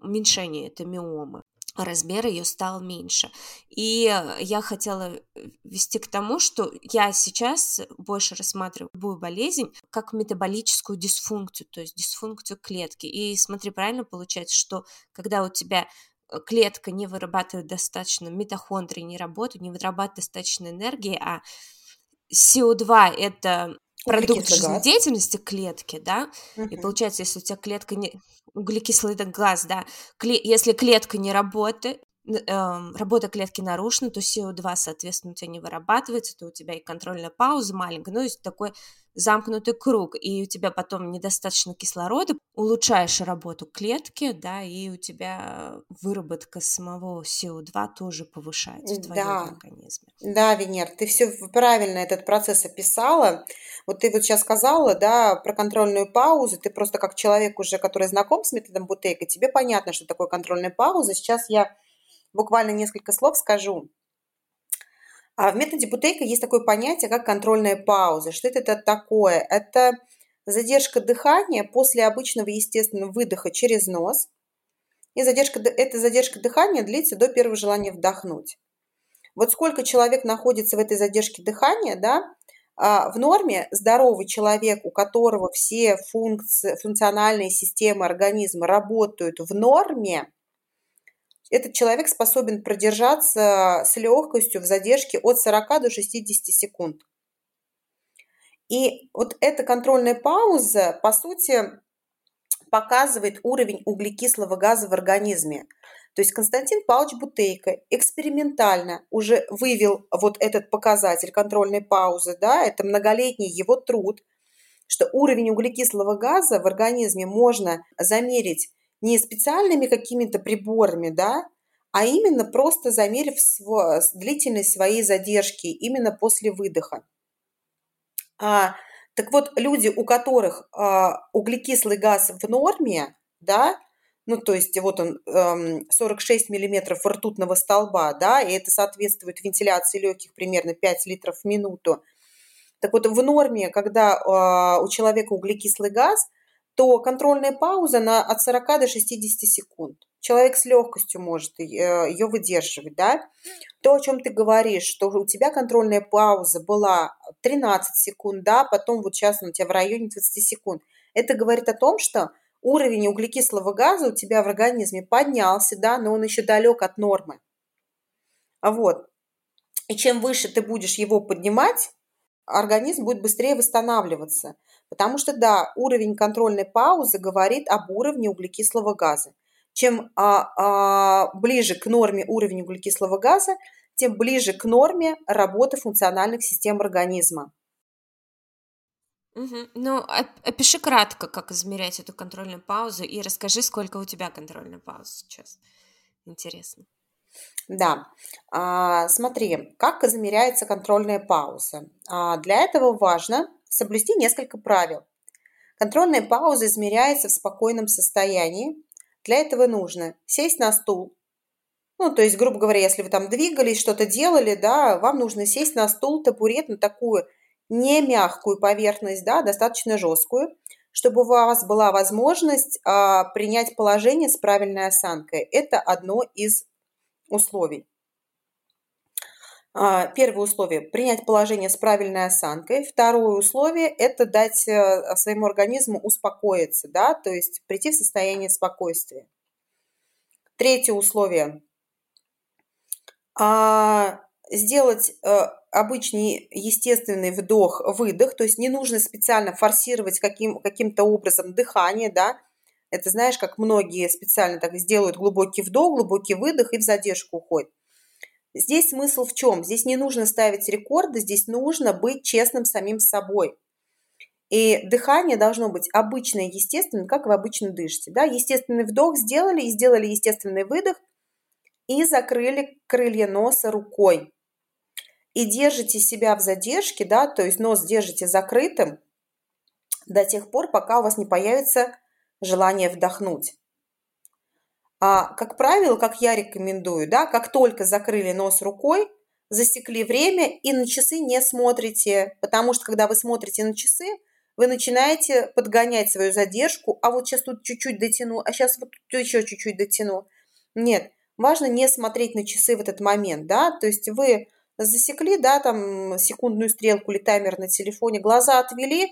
[SPEAKER 1] уменьшение, это миомы. Размер ее стал меньше. И я хотела вести к тому, что я сейчас больше рассматриваю любую болезнь как метаболическую дисфункцию, то есть дисфункцию клетки. И смотри, правильно получается, что когда у тебя э, клетка не вырабатывает достаточно, митохондрии не работают, не вырабатывает достаточно энергии, а СО2 это продукт жизнедеятельности клетки, да, угу. и получается, если у тебя клетка не... углекислый газ, да, кле... если клетка не работает, работа клетки нарушена, то СО2, соответственно, у тебя не вырабатывается, то у тебя и контрольная пауза маленькая, ну, есть такой замкнутый круг, и у тебя потом недостаточно кислорода, улучшаешь работу клетки, да, и у тебя выработка самого СО2 тоже повышается в твоем да. организме.
[SPEAKER 2] Да, Венер, ты все правильно этот процесс описала. Вот ты вот сейчас сказала, да, про контрольную паузу, ты просто как человек уже, который знаком с методом Бутейка, тебе понятно, что такое контрольная пауза. Сейчас я буквально несколько слов скажу. А в методе Бутейка есть такое понятие, как контрольная пауза. Что это такое? Это задержка дыхания после обычного естественного выдоха через нос. И задержка, эта задержка дыхания длится до первого желания вдохнуть. Вот сколько человек находится в этой задержке дыхания, да, а, в норме здоровый человек, у которого все функции, функциональные системы организма работают в норме, этот человек способен продержаться с легкостью в задержке от 40 до 60 секунд. И вот эта контрольная пауза, по сути, показывает уровень углекислого газа в организме. То есть Константин Павлович Бутейко экспериментально уже вывел вот этот показатель контрольной паузы, да, это многолетний его труд, что уровень углекислого газа в организме можно замерить не специальными какими-то приборами, да, а именно просто замерив длительность своей задержки именно после выдоха. А, так вот, люди, у которых а, углекислый газ в норме, да, ну, то есть вот он 46 эм, миллиметров ртутного столба, да, и это соответствует вентиляции легких примерно 5 литров в минуту. Так вот, в норме, когда а, у человека углекислый газ – то контрольная пауза на от 40 до 60 секунд. Человек с легкостью может э, ее выдерживать, да. То, о чем ты говоришь, что у тебя контрольная пауза была 13 секунд, да, потом вот сейчас у тебя в районе 20 секунд. Это говорит о том, что уровень углекислого газа у тебя в организме поднялся, да, но он еще далек от нормы. Вот. И чем выше ты будешь его поднимать, организм будет быстрее восстанавливаться. Потому что, да, уровень контрольной паузы говорит об уровне углекислого газа. Чем а, а, ближе к норме уровень углекислого газа, тем ближе к норме работы функциональных систем организма.
[SPEAKER 1] Угу. Ну, опиши кратко, как измерять эту контрольную паузу, и расскажи, сколько у тебя контрольной паузы сейчас. Интересно.
[SPEAKER 2] Да, а, смотри, как измеряется контрольная пауза. А, для этого важно соблюсти несколько правил. Контрольная пауза измеряется в спокойном состоянии. Для этого нужно сесть на стул. Ну, то есть, грубо говоря, если вы там двигались, что-то делали, да, вам нужно сесть на стул, табурет, на такую не мягкую поверхность, да, достаточно жесткую, чтобы у вас была возможность а, принять положение с правильной осанкой. Это одно из условий. А, первое условие – принять положение с правильной осанкой. Второе условие – это дать э, своему организму успокоиться, да, то есть прийти в состояние спокойствия. Третье условие а, – сделать э, обычный естественный вдох-выдох, то есть не нужно специально форсировать каким, каким-то образом дыхание, да, это знаешь, как многие специально так сделают глубокий вдох, глубокий выдох и в задержку уходят. Здесь смысл в чем? Здесь не нужно ставить рекорды, здесь нужно быть честным самим собой. И дыхание должно быть обычное, естественное, как вы обычно дышите. Да? Естественный вдох сделали и сделали естественный выдох, и закрыли крылья носа рукой. И держите себя в задержке, да, то есть нос держите закрытым до тех пор, пока у вас не появится желание вдохнуть. А, как правило, как я рекомендую, да, как только закрыли нос рукой, засекли время и на часы не смотрите, потому что когда вы смотрите на часы, вы начинаете подгонять свою задержку, а вот сейчас тут чуть-чуть дотяну, а сейчас вот тут еще чуть-чуть дотяну. Нет, важно не смотреть на часы в этот момент, да, то есть вы засекли, да, там секундную стрелку или таймер на телефоне, глаза отвели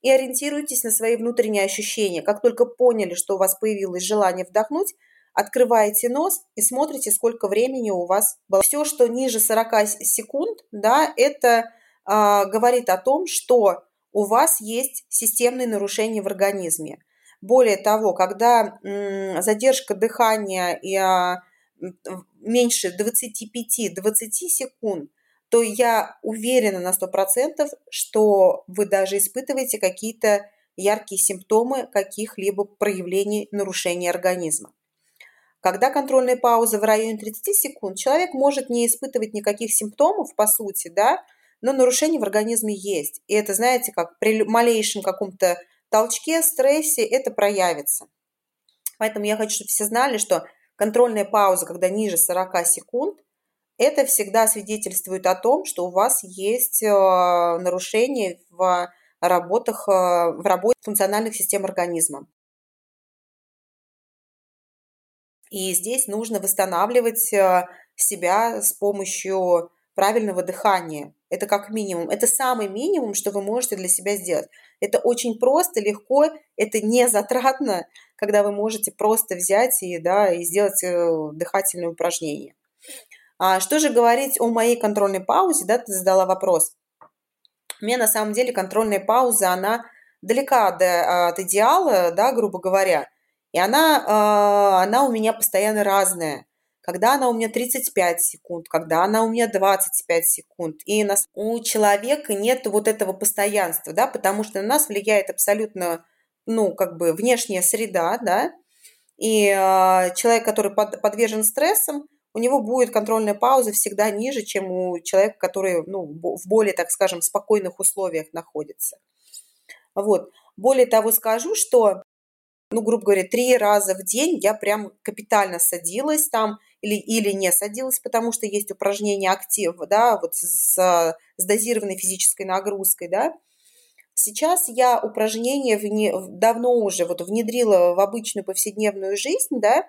[SPEAKER 2] и ориентируйтесь на свои внутренние ощущения. Как только поняли, что у вас появилось желание вдохнуть, открываете нос и смотрите, сколько времени у вас было. Все, что ниже 40 секунд, да, это э, говорит о том, что у вас есть системные нарушения в организме. Более того, когда м, задержка дыхания и, а, меньше 25-20 секунд, то я уверена на 100%, что вы даже испытываете какие-то яркие симптомы каких-либо проявлений нарушения организма. Когда контрольная пауза в районе 30 секунд, человек может не испытывать никаких симптомов, по сути, да, но нарушение в организме есть. И это, знаете, как при малейшем каком-то толчке, стрессе это проявится. Поэтому я хочу, чтобы все знали, что контрольная пауза, когда ниже 40 секунд, это всегда свидетельствует о том, что у вас есть э, нарушение в работах, э, в работе функциональных систем организма. И здесь нужно восстанавливать э, себя с помощью правильного дыхания. Это как минимум. Это самый минимум, что вы можете для себя сделать. Это очень просто, легко, это не затратно, когда вы можете просто взять и, да, и сделать э, дыхательное упражнение. А что же говорить о моей контрольной паузе? Да, ты задала вопрос. У меня на самом деле контрольная пауза, она далека от идеала, да, грубо говоря. И она, а, она у меня постоянно разная. Когда она у меня 35 секунд, когда она у меня 25 секунд. И нас, у человека нет вот этого постоянства, да, потому что на нас влияет абсолютно, ну, как бы внешняя среда, да, и э, человек, который под, подвержен стрессам, у него будет контрольная пауза всегда ниже, чем у человека, который ну, в более, так скажем, спокойных условиях находится. Вот. Более того, скажу, что ну, грубо говоря, три раза в день я прям капитально садилась там или, или не садилась, потому что есть упражнения актив, да, вот с, с дозированной физической нагрузкой, да. Сейчас я упражнения вне, давно уже вот внедрила в обычную повседневную жизнь, да,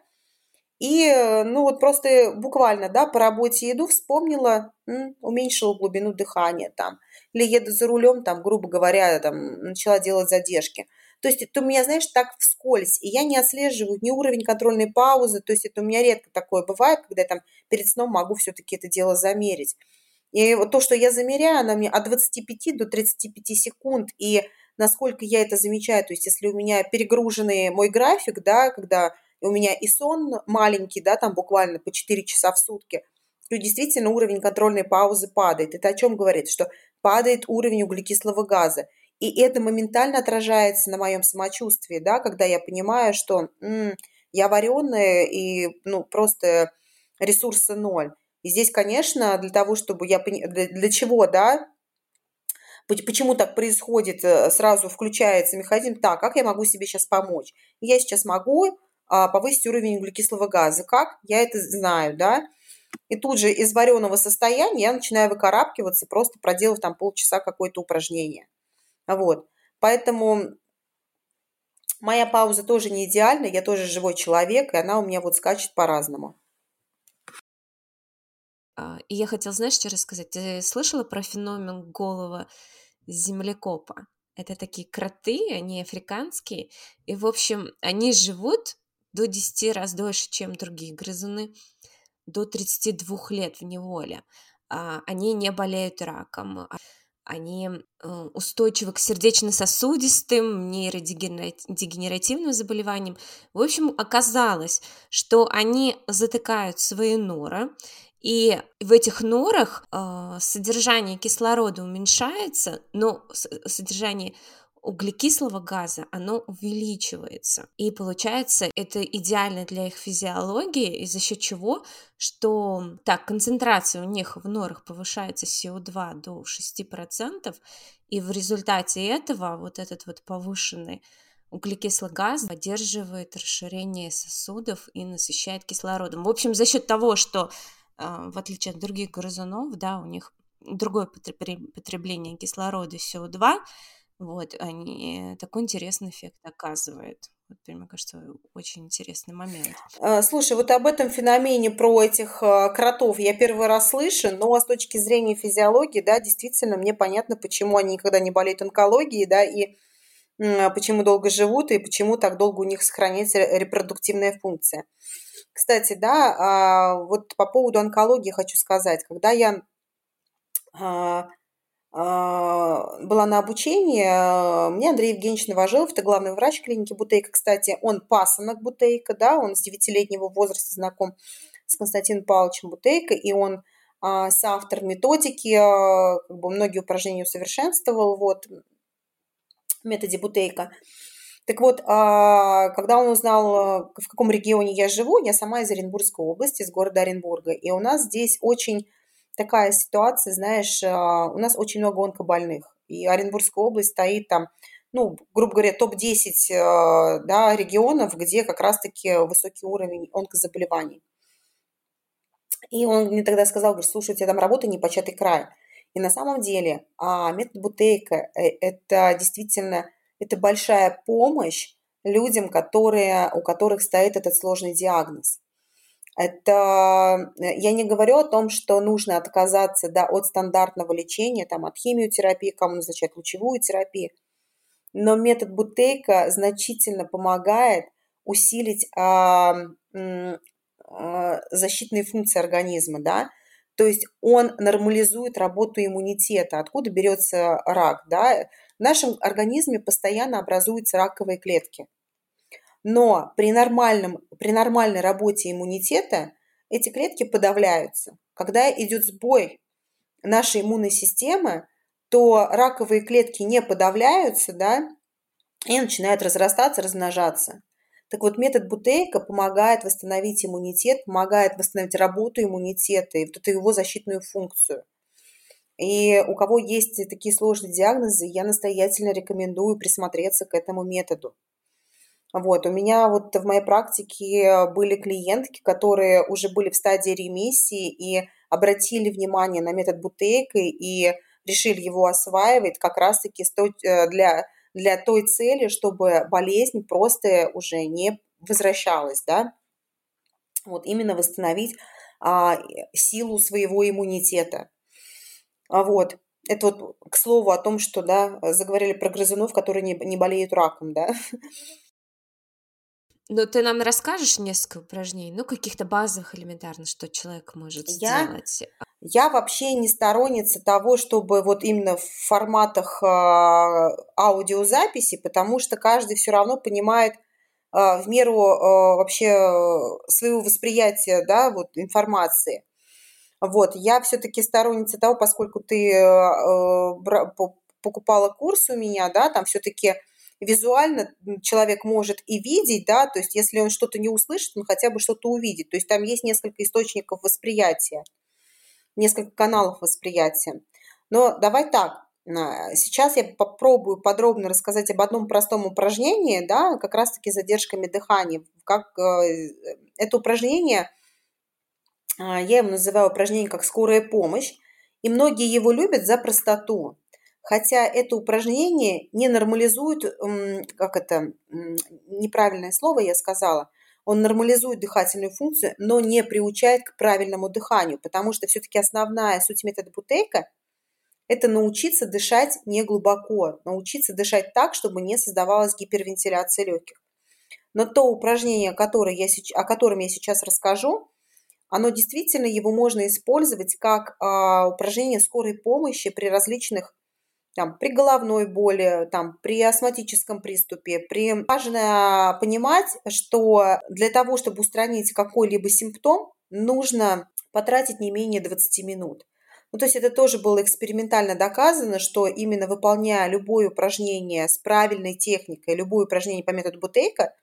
[SPEAKER 2] и, ну, вот просто буквально, да, по работе иду, вспомнила, м, уменьшила глубину дыхания там, или еду за рулем, там, грубо говоря, там, начала делать задержки – то есть это у меня, знаешь, так вскользь, и я не отслеживаю ни уровень контрольной паузы, то есть это у меня редко такое бывает, когда я там перед сном могу все-таки это дело замерить. И вот то, что я замеряю, она мне от 25 до 35 секунд, и насколько я это замечаю, то есть если у меня перегруженный мой график, да, когда у меня и сон маленький, да, там буквально по 4 часа в сутки, то действительно уровень контрольной паузы падает. Это о чем говорит? Что падает уровень углекислого газа. И это моментально отражается на моем самочувствии, да, когда я понимаю, что м, я вареная и ну, просто ресурса ноль. И здесь, конечно, для того, чтобы я для, для чего, да, почему так происходит, э, сразу включается механизм, так, как я могу себе сейчас помочь? Я сейчас могу а, повысить уровень углекислого газа. Как? Я это знаю, да. И тут же из вареного состояния я начинаю выкарабкиваться, просто проделав там полчаса какое-то упражнение. Вот. Поэтому моя пауза тоже не идеальна, я тоже живой человек, и она у меня вот скачет по-разному.
[SPEAKER 1] А, и я хотела, знаешь, что рассказать? Ты слышала про феномен голого землекопа? Это такие кроты, они африканские, и, в общем, они живут до 10 раз дольше, чем другие грызуны, до 32 лет в неволе. А, они не болеют раком, они э, устойчивы к сердечно-сосудистым, нейродегенеративным заболеваниям. В общем, оказалось, что они затыкают свои норы, и в этих норах э, содержание кислорода уменьшается, но содержание углекислого газа, оно увеличивается. И получается, это идеально для их физиологии, и за счет чего, что так, концентрация у них в норах повышается СО2 до 6%, и в результате этого вот этот вот повышенный углекислый газ поддерживает расширение сосудов и насыщает кислородом. В общем, за счет того, что а, в отличие от других грызунов, да, у них другое потребление кислорода СО2, вот, они такой интересный эффект оказывают. Вот, мне кажется, очень интересный момент.
[SPEAKER 2] А, слушай, вот об этом феномене про этих а, кротов я первый раз слышу, но с точки зрения физиологии, да, действительно, мне понятно, почему они никогда не болеют онкологией, да, и почему долго живут, и почему так долго у них сохраняется репродуктивная функция. Кстати, да, а, вот по поводу онкологии хочу сказать. Когда я была на обучении, а, мне Андрей Евгеньевич Новожилов, это главный врач клиники Бутейка, кстати, он пасынок Бутейка, да, он с девятилетнего возраста знаком с Константином Павловичем Бутейко, и он а, соавтор методики, как бы многие упражнения усовершенствовал, вот, в методе Бутейка. Так вот, когда он узнал, в каком регионе я живу, я сама из Оренбургской области, из города Оренбурга, и у нас здесь очень такая ситуация, знаешь, а, у нас очень много онкобольных, и Оренбургская область стоит там, ну, грубо говоря, топ-10 а, да, регионов, где как раз-таки высокий уровень онкозаболеваний. И он мне тогда сказал, говорит, слушай, у тебя там работа непочатый край. И на самом деле а, метод Бутейка э, – это действительно это большая помощь людям, которые, у которых стоит этот сложный диагноз. Это э, я не говорю о том, что нужно отказаться да, от стандартного лечения, там, от химиотерапии, кому назначать лучевую терапию. Но метод Бутейка значительно помогает усилить а, а, защитные функции организма, да, то есть он нормализует работу иммунитета. Откуда берется рак, да? В нашем организме постоянно образуются раковые клетки. Но при, нормальном, при нормальной работе иммунитета эти клетки подавляются. Когда идет сбой нашей иммунной системы, то раковые клетки не подавляются, да, и начинают разрастаться, размножаться. Так вот, метод Бутейка помогает восстановить иммунитет, помогает восстановить работу иммунитета и вот эту его защитную функцию. И у кого есть такие сложные диагнозы, я настоятельно рекомендую присмотреться к этому методу. Вот, у меня вот в моей практике были клиентки, которые уже были в стадии ремиссии и обратили внимание на метод Бутейка и решили его осваивать как раз-таки э, для, для той цели, чтобы болезнь просто уже не возвращалась, да, вот именно восстановить а, силу своего иммунитета. А вот, это вот к слову о том, что, да, заговорили про грызунов, которые не, не болеют раком, да.
[SPEAKER 1] Ну, ты нам расскажешь несколько упражнений, ну, каких-то базовых элементарно, что человек может я, сделать?
[SPEAKER 2] Я вообще не сторонница того, чтобы вот именно в форматах э, аудиозаписи, потому что каждый все равно понимает э, в меру э, вообще своего восприятия, да, вот информации. Вот, я все-таки сторонница того, поскольку ты э, покупала курс у меня, да, там все-таки визуально человек может и видеть, да, то есть если он что-то не услышит, он хотя бы что-то увидит. То есть там есть несколько источников восприятия, несколько каналов восприятия. Но давай так, Сейчас я попробую подробно рассказать об одном простом упражнении, да, как раз-таки задержками дыхания. Как э, это упражнение, а, я его называю упражнение как скорая помощь, и многие его любят за простоту хотя это упражнение не нормализует, как это, неправильное слово я сказала, он нормализует дыхательную функцию, но не приучает к правильному дыханию, потому что все-таки основная суть метода Бутейка – это научиться дышать не глубоко, научиться дышать так, чтобы не создавалась гипервентиляция легких. Но то упражнение, которое я, о котором я сейчас расскажу, оно действительно, его можно использовать как а, упражнение скорой помощи при различных там, при головной боли, там, при астматическом приступе. При... Важно понимать, что для того, чтобы устранить какой-либо симптом, нужно потратить не менее 20 минут. Ну, то есть это тоже было экспериментально доказано, что именно выполняя любое упражнение с правильной техникой, любое упражнение по методу Бутейка,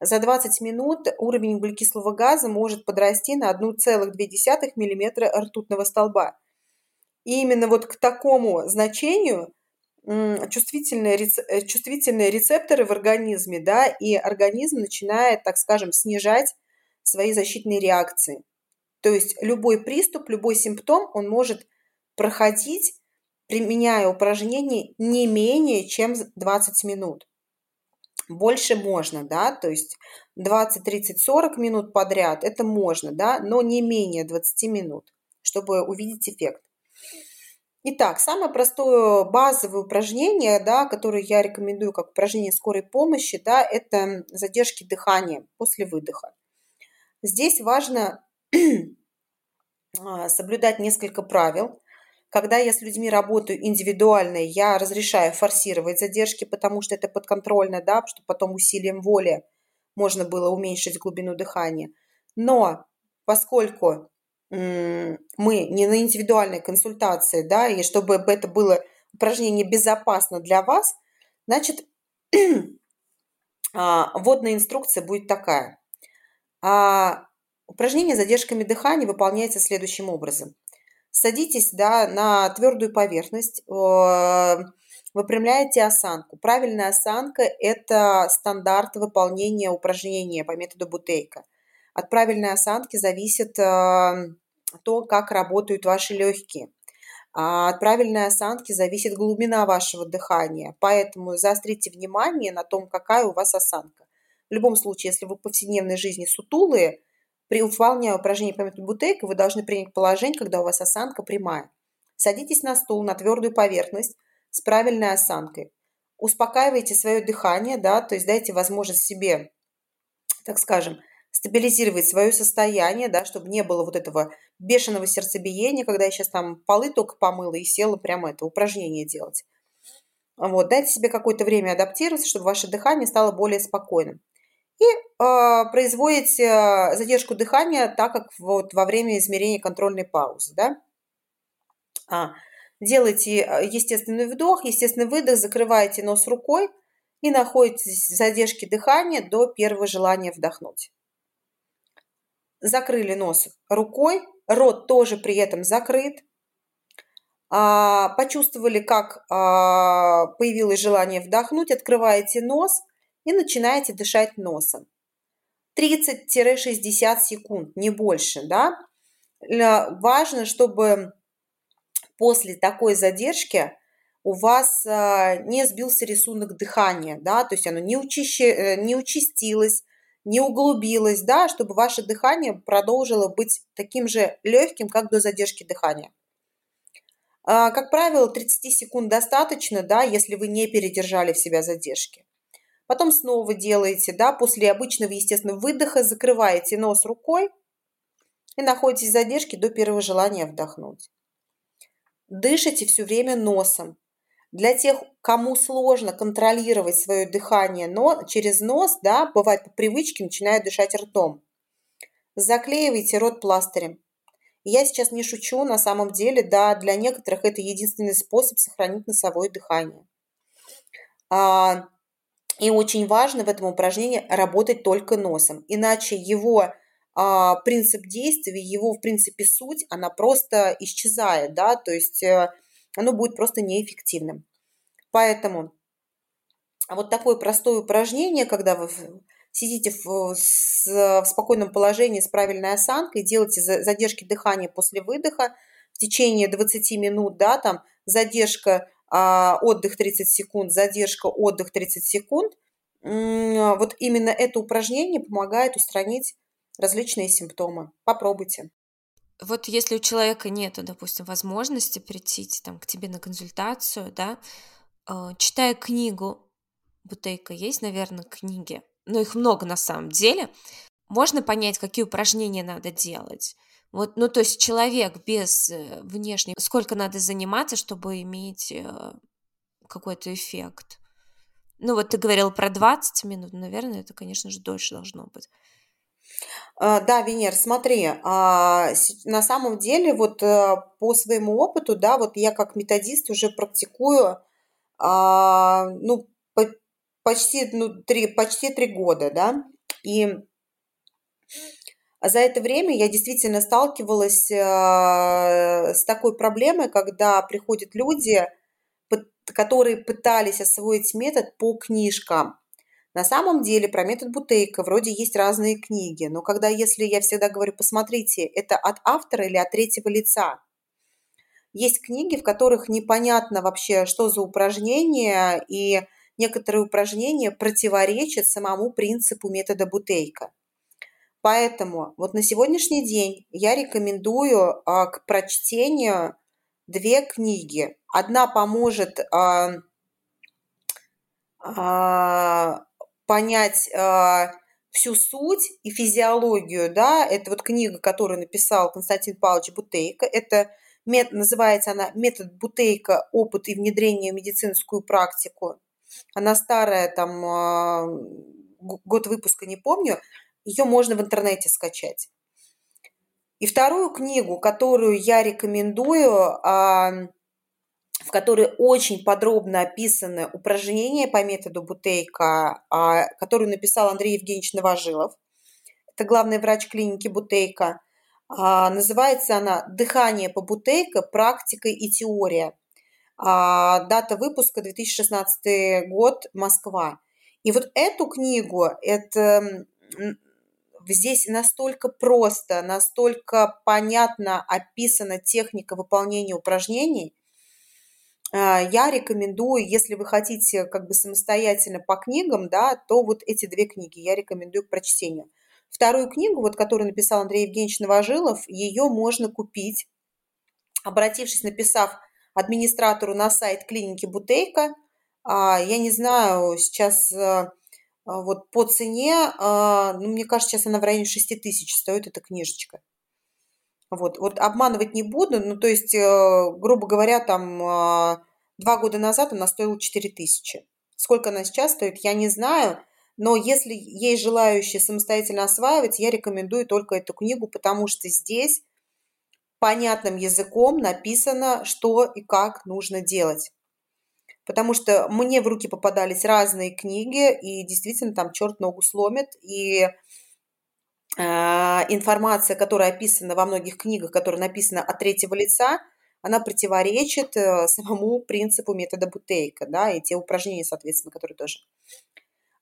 [SPEAKER 2] за 20 минут уровень углекислого газа может подрасти на 1,2 мм ртутного столба. И именно вот к такому значению чувствительные, э, чувствительные рецепторы в организме, да, и организм начинает, так скажем, снижать свои защитные реакции. То есть любой приступ, любой симптом, он может проходить, применяя упражнение не менее чем 20 минут. Больше можно, да, то есть 20, 30, 40 минут подряд это можно, да, но не менее 20 минут, чтобы увидеть эффект. Итак, самое простое базовое упражнение, да, которое я рекомендую как упражнение скорой помощи, да, это задержки дыхания после выдоха. Здесь важно а, соблюдать несколько правил. Когда я с людьми работаю индивидуально, я разрешаю форсировать задержки, потому что это подконтрольно, да, чтобы потом усилием воли можно было уменьшить глубину дыхания. Но поскольку мы не на индивидуальной консультации, да, и чтобы это было упражнение безопасно для вас, значит, а, вводная инструкция будет такая. А упражнение с задержками дыхания выполняется следующим образом. Садитесь да, на твердую поверхность, выпрямляете осанку. Правильная осанка – это стандарт выполнения упражнения по методу Бутейка – от правильной осанки зависит э, то, как работают ваши легкие. А от правильной осанки зависит глубина вашего дыхания. Поэтому заострите внимание на том, какая у вас осанка. В любом случае, если вы в повседневной жизни сутулые, при выполнении упражнений по методу Бутейка вы должны принять положение, когда у вас осанка прямая. Садитесь на стул, на твердую поверхность с правильной осанкой. Успокаивайте свое дыхание, да, то есть дайте возможность себе, так скажем, стабилизировать свое состояние, да, чтобы не было вот этого бешеного сердцебиения, когда я сейчас там полы только помыла и села прямо это упражнение делать. Вот, дайте себе какое-то время адаптироваться, чтобы ваше дыхание стало более спокойным. И э, производите э, задержку дыхания, так как вот во время измерения контрольной паузы, да. А, делайте э, естественный вдох, естественный выдох, закрываете нос рукой и находитесь в задержке дыхания до первого желания вдохнуть закрыли нос рукой, рот тоже при этом закрыт, а, почувствовали, как а, появилось желание вдохнуть, открываете нос и начинаете дышать носом. 30-60 секунд, не больше, да. Важно, чтобы после такой задержки у вас а, не сбился рисунок дыхания, да, то есть оно не, учащи, э, не участилось, не углубилось, да, чтобы ваше дыхание продолжило быть таким же легким, как до задержки дыхания. А, как правило, 30 секунд достаточно, да, если вы не передержали в себя задержки. Потом снова делаете, да, после обычного, естественного выдоха закрываете нос рукой и находитесь в задержке до первого желания вдохнуть. Дышите все время носом. Для тех, кому сложно контролировать свое дыхание но через нос, да, бывает по привычке начинают дышать ртом. Заклеивайте рот пластырем. Я сейчас не шучу, на самом деле, да, для некоторых это единственный способ сохранить носовое дыхание. А, и очень важно в этом упражнении работать только носом, иначе его а, принцип действия, его, в принципе, суть, она просто исчезает, да, то есть э, оно будет просто неэффективным. Поэтому вот такое простое упражнение, когда вы сидите в, с, в спокойном положении с правильной осанкой, делаете задержки дыхания после выдоха в течение 20 минут, да, там задержка, а, отдых 30 секунд, задержка, отдых 30 секунд. Вот именно это упражнение помогает устранить различные симптомы. Попробуйте
[SPEAKER 1] вот если у человека нет, допустим, возможности прийти там, к тебе на консультацию, да, э, читая книгу, Бутейка есть, наверное, книги, но их много на самом деле, можно понять, какие упражнения надо делать. Вот, ну, то есть человек без э, внешней, сколько надо заниматься, чтобы иметь э, какой-то эффект. Ну, вот ты говорил про 20 минут, наверное, это, конечно же, дольше должно быть.
[SPEAKER 2] А, да, Венер, смотри, а, на самом деле вот э, по своему опыту, да, вот я как методист уже практикую, а, ну, почти, ну, три, почти три года, да, и за это время я действительно сталкивалась с такой проблемой, когда приходят люди, которые пытались освоить метод по книжкам. На самом деле про метод Бутейка вроде есть разные книги, но когда, если я всегда говорю, посмотрите, это от автора или от третьего лица. Есть книги, в которых непонятно вообще, что за упражнение, и некоторые упражнения противоречат самому принципу метода Бутейка. Поэтому вот на сегодняшний день я рекомендую а, к прочтению две книги. Одна поможет а, а, понять а, всю суть и физиологию, да, это вот книга, которую написал Константин Павлович Бутейко, это мет, называется она «Метод Бутейко. Опыт и внедрение в медицинскую практику». Она старая, там, а, год выпуска не помню, ее можно в интернете скачать. И вторую книгу, которую я рекомендую, в которой очень подробно описаны упражнения по методу Бутейка, а, которую написал Андрей Евгеньевич Новожилов. Это главный врач клиники Бутейка. А, называется она «Дыхание по Бутейко. Практика и теория». А, дата выпуска 2016 год, Москва. И вот эту книгу, это здесь настолько просто, настолько понятно описана техника выполнения упражнений, я рекомендую, если вы хотите как бы самостоятельно по книгам, да, то вот эти две книги я рекомендую к прочтению. Вторую книгу, вот, которую написал Андрей Евгеньевич Новожилов, ее можно купить, обратившись, написав администратору на сайт клиники Бутейка. А, я не знаю, сейчас а, вот по цене, ну, мне кажется, сейчас она в районе 6 тысяч стоит эта книжечка. Вот, вот обманывать не буду, ну, то есть, э, грубо говоря, там э, два года назад она стоила 4 тысячи. Сколько она сейчас стоит, я не знаю, но если есть желающие самостоятельно осваивать, я рекомендую только эту книгу, потому что здесь понятным языком написано, что и как нужно делать. Потому что мне в руки попадались разные книги, и действительно там черт ногу сломит, и информация, которая описана во многих книгах, которая написана от третьего лица, она противоречит э, самому принципу метода Бутейка, да, и те упражнения, соответственно, которые тоже.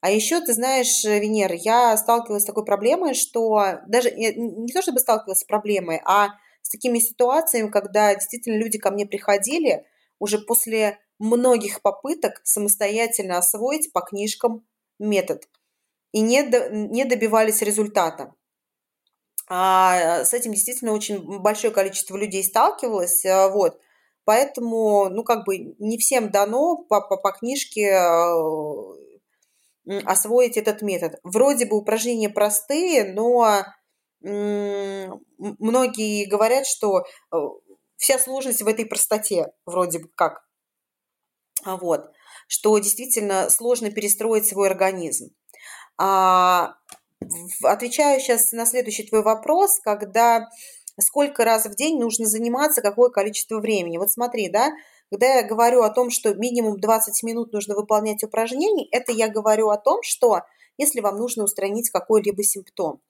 [SPEAKER 2] А еще, ты знаешь, Венера, я сталкивалась с такой проблемой, что даже не то чтобы сталкивалась с проблемой, а с такими ситуациями, когда действительно люди ко мне приходили уже после многих попыток самостоятельно освоить по книжкам метод и не, до, не добивались результата. А с этим действительно очень большое количество людей сталкивалось, а, вот. Поэтому, ну, как бы не всем дано по, по, по книжке а, освоить этот метод. Вроде бы упражнения простые, но многие говорят, что э, вся сложность в этой простоте, вроде бы как. Вот. Что действительно сложно перестроить свой организм. А Отвечаю сейчас на следующий твой вопрос, когда сколько раз в день нужно заниматься, какое количество времени. Вот смотри, да, когда я говорю о том, что минимум 20 минут нужно выполнять упражнений, это я говорю о том, что если вам нужно устранить какой-либо симптом,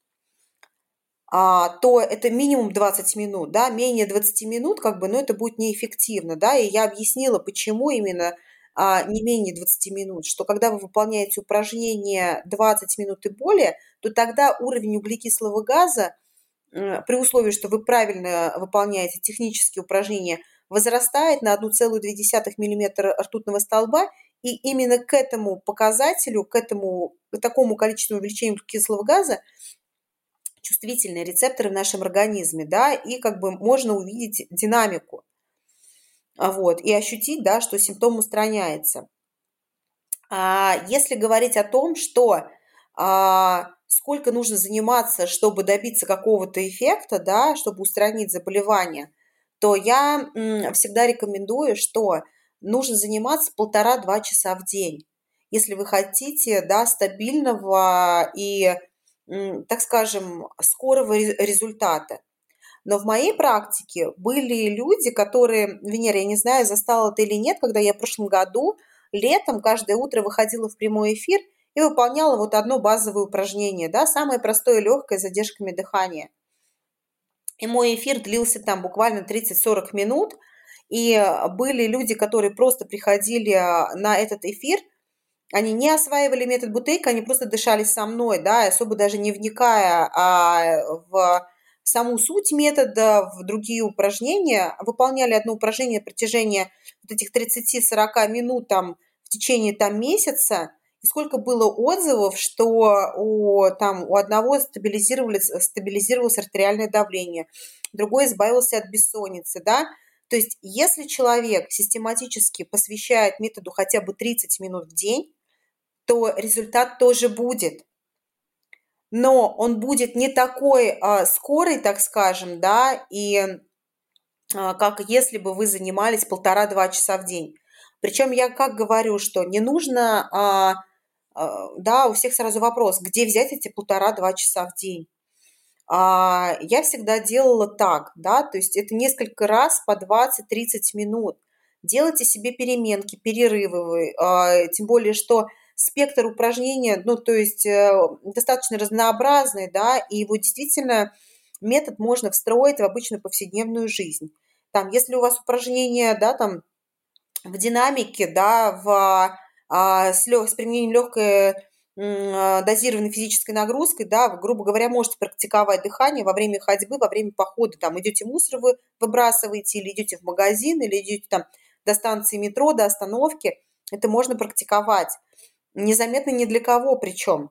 [SPEAKER 2] а, то это минимум 20 минут, да, менее 20 минут, как бы, ну, это будет неэффективно, да, и я объяснила, почему именно а, не менее 20 минут, что когда вы выполняете упражнение 20 минут и более, то тогда уровень углекислого газа, при условии, что вы правильно выполняете технические упражнения, возрастает на 1,2 мм ртутного столба, и именно к этому показателю, к этому к такому количеству увеличения углекислого газа чувствительные рецепторы в нашем организме, да, и как бы можно увидеть динамику. А, вот, и ощутить, да, что симптом устраняется. А если говорить о том, что а, сколько нужно заниматься, чтобы добиться какого-то эффекта, да, чтобы устранить заболевание, то я м, всегда рекомендую, что нужно заниматься полтора-два часа в день, если вы хотите, да, стабильного и, м, так скажем, скорого результата. Но в моей практике были люди, которые, Венера, я не знаю, застала ты или нет, когда я в прошлом году летом каждое утро выходила в прямой эфир и выполняла вот одно базовое упражнение, да, самое простое, легкое, с задержками дыхания. И мой эфир длился там буквально 30-40 минут, и были люди, которые просто приходили на этот эфир, они не осваивали метод бутейка, они просто дышали со мной, да, особо даже не вникая а, в саму суть метода, в другие упражнения, выполняли одно упражнение на протяжении вот этих 30-40 минут там в течение там месяца, и сколько было отзывов, что у, там, у одного стабилизировалось, стабилизировалось артериальное давление, другой избавился от бессонницы, да, то есть если человек систематически посвящает методу хотя бы 30 минут в день, то результат тоже будет. Но он будет не такой а, скорый, так скажем, да, и а, как если бы вы занимались полтора-два часа в день. Причем я как говорю, что не нужно, а, а, да, у всех сразу вопрос, где взять эти полтора-два часа в день. А, я всегда делала так, да, то есть это несколько раз по 20-30 минут. Делайте себе переменки, перерывы, а, тем более, что спектр упражнения, ну, то есть э, достаточно разнообразный, да, и его действительно метод можно встроить в обычную повседневную жизнь. Там, если у вас упражнения, да, там в динамике, да, в, а, с, лег, с применением легкой а, дозированной физической нагрузкой, да, вы, грубо говоря, можете практиковать дыхание во время ходьбы, во время похода, там, идете мусор вы выбрасываете, или идете в магазин, или идете там до станции метро, до остановки, это можно практиковать. Незаметно ни для кого причем.